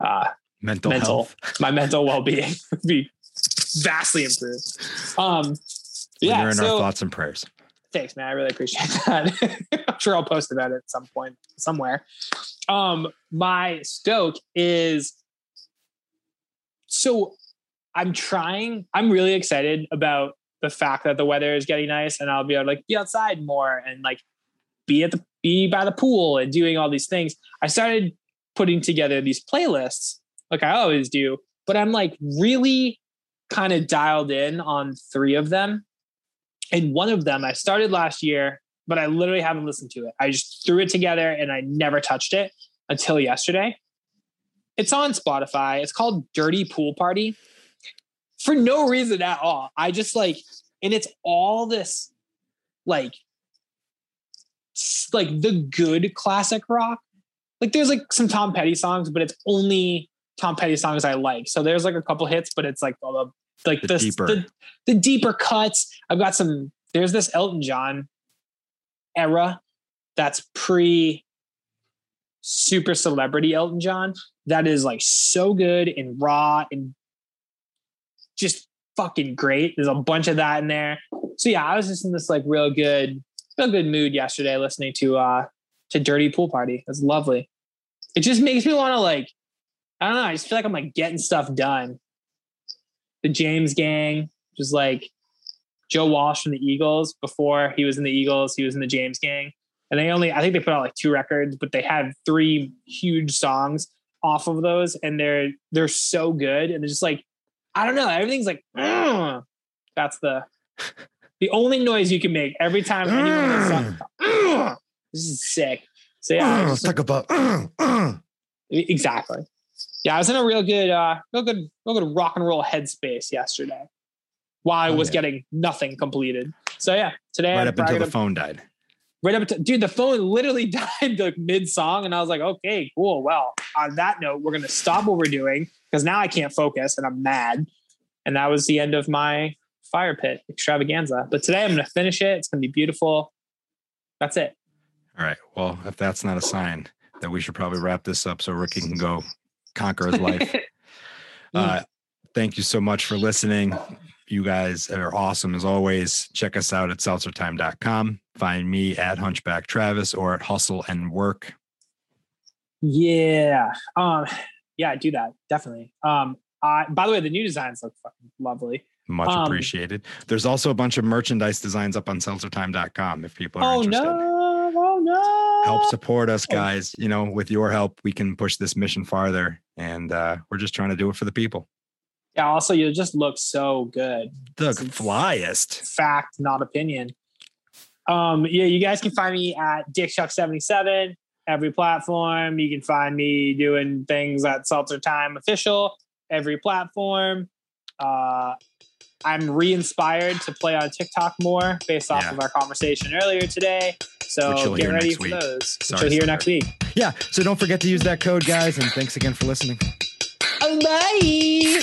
Speaker 2: uh,
Speaker 3: mental,
Speaker 2: mental
Speaker 3: health.
Speaker 2: my mental well-being would be vastly improved. Um, yeah,
Speaker 3: You're in
Speaker 2: so,
Speaker 3: our thoughts and prayers.
Speaker 2: Thanks, man. I really appreciate that. I'm sure I'll post about it at some point somewhere. Um, my stoke is so I'm trying. I'm really excited about the fact that the weather is getting nice, and I'll be able to like be outside more and like be at the be by the pool and doing all these things. I started putting together these playlists like I always do, but I'm like really kind of dialed in on three of them. And one of them I started last year, but I literally haven't listened to it. I just threw it together and I never touched it until yesterday. It's on Spotify. It's called Dirty Pool Party. For no reason at all. I just like, and it's all this like like the good classic rock. Like there's like some Tom Petty songs, but it's only Tom Petty songs I like. So there's like a couple hits, but it's like all the like
Speaker 3: The
Speaker 2: the
Speaker 3: deeper.
Speaker 2: the, the deeper cuts. I've got some. There's this Elton John era that's pre super celebrity Elton John that is like so good and raw and just fucking great. There's a bunch of that in there. So yeah, I was just in this like real good, real good mood yesterday listening to uh to Dirty Pool Party. It's lovely. It just makes me want to like, I don't know. I just feel like I'm like getting stuff done. The James Gang, which is like Joe Walsh from the Eagles. Before he was in the Eagles, he was in the James Gang, and they only I think they put out like two records, but they had three huge songs off of those, and they're they're so good, and they're just like I don't know. Everything's like "Ugh." that's the the only noise you can make every time anyone sung. "Ugh." This is sick. So yeah,
Speaker 3: Uh,
Speaker 2: just-
Speaker 3: talk about uh, uh.
Speaker 2: exactly. Yeah, I was in a real good, uh, real good, real good rock and roll headspace yesterday, while I
Speaker 3: Oh,
Speaker 2: was
Speaker 3: yeah.
Speaker 2: getting nothing completed. So yeah, today
Speaker 3: right
Speaker 2: I'm
Speaker 3: up until the
Speaker 2: ab-
Speaker 3: phone died.
Speaker 2: right up to, dude, the phone literally died like mid song, and I was like, okay, cool. Well, on that note, we're gonna stop what we're doing because now I can't focus and I'm mad. And that was the end of my fire pit extravaganza. But today I'm gonna finish it. It's gonna be beautiful. That's it.
Speaker 3: All right. Well, if that's not a sign, that we should probably wrap this up so Ricky can go conquer his life. Uh, thank you so much for listening. You guys are awesome as always. Check us out at seltzertime.com. Find me at Hunchback Travis or at Hustle and Work.
Speaker 2: Yeah. Um, yeah, do that. Definitely. Um, I, by the way, the new designs look fucking lovely.
Speaker 3: Much
Speaker 2: Um,
Speaker 3: appreciated. There's also a bunch of merchandise designs up on seltzertime.com if people are
Speaker 2: Oh
Speaker 3: interested.
Speaker 2: no! Oh no!
Speaker 3: Help support us,
Speaker 2: Oh.
Speaker 3: guys. You know, with your help, we can push this mission farther. And uh, we're just trying to do it for the people.
Speaker 2: Yeah. Also, you just look so good.
Speaker 3: The
Speaker 2: Some-
Speaker 3: flyest.
Speaker 2: Fact, not opinion. Um, yeah, you guys can find me at DickChuck77 every platform. You can find me doing things at Seltzer Time Official every platform. Uh, I'm re-inspired to play on TikTok more based off
Speaker 3: Yeah.
Speaker 2: of our conversation earlier today. So
Speaker 3: Which you'll
Speaker 2: get ready for
Speaker 3: week.
Speaker 2: those. Which
Speaker 3: Sorry,
Speaker 2: you'll hear
Speaker 3: Slater.
Speaker 2: next week.
Speaker 3: Yeah. So don't forget to use that code, guys. And thanks again for listening.
Speaker 2: Bye.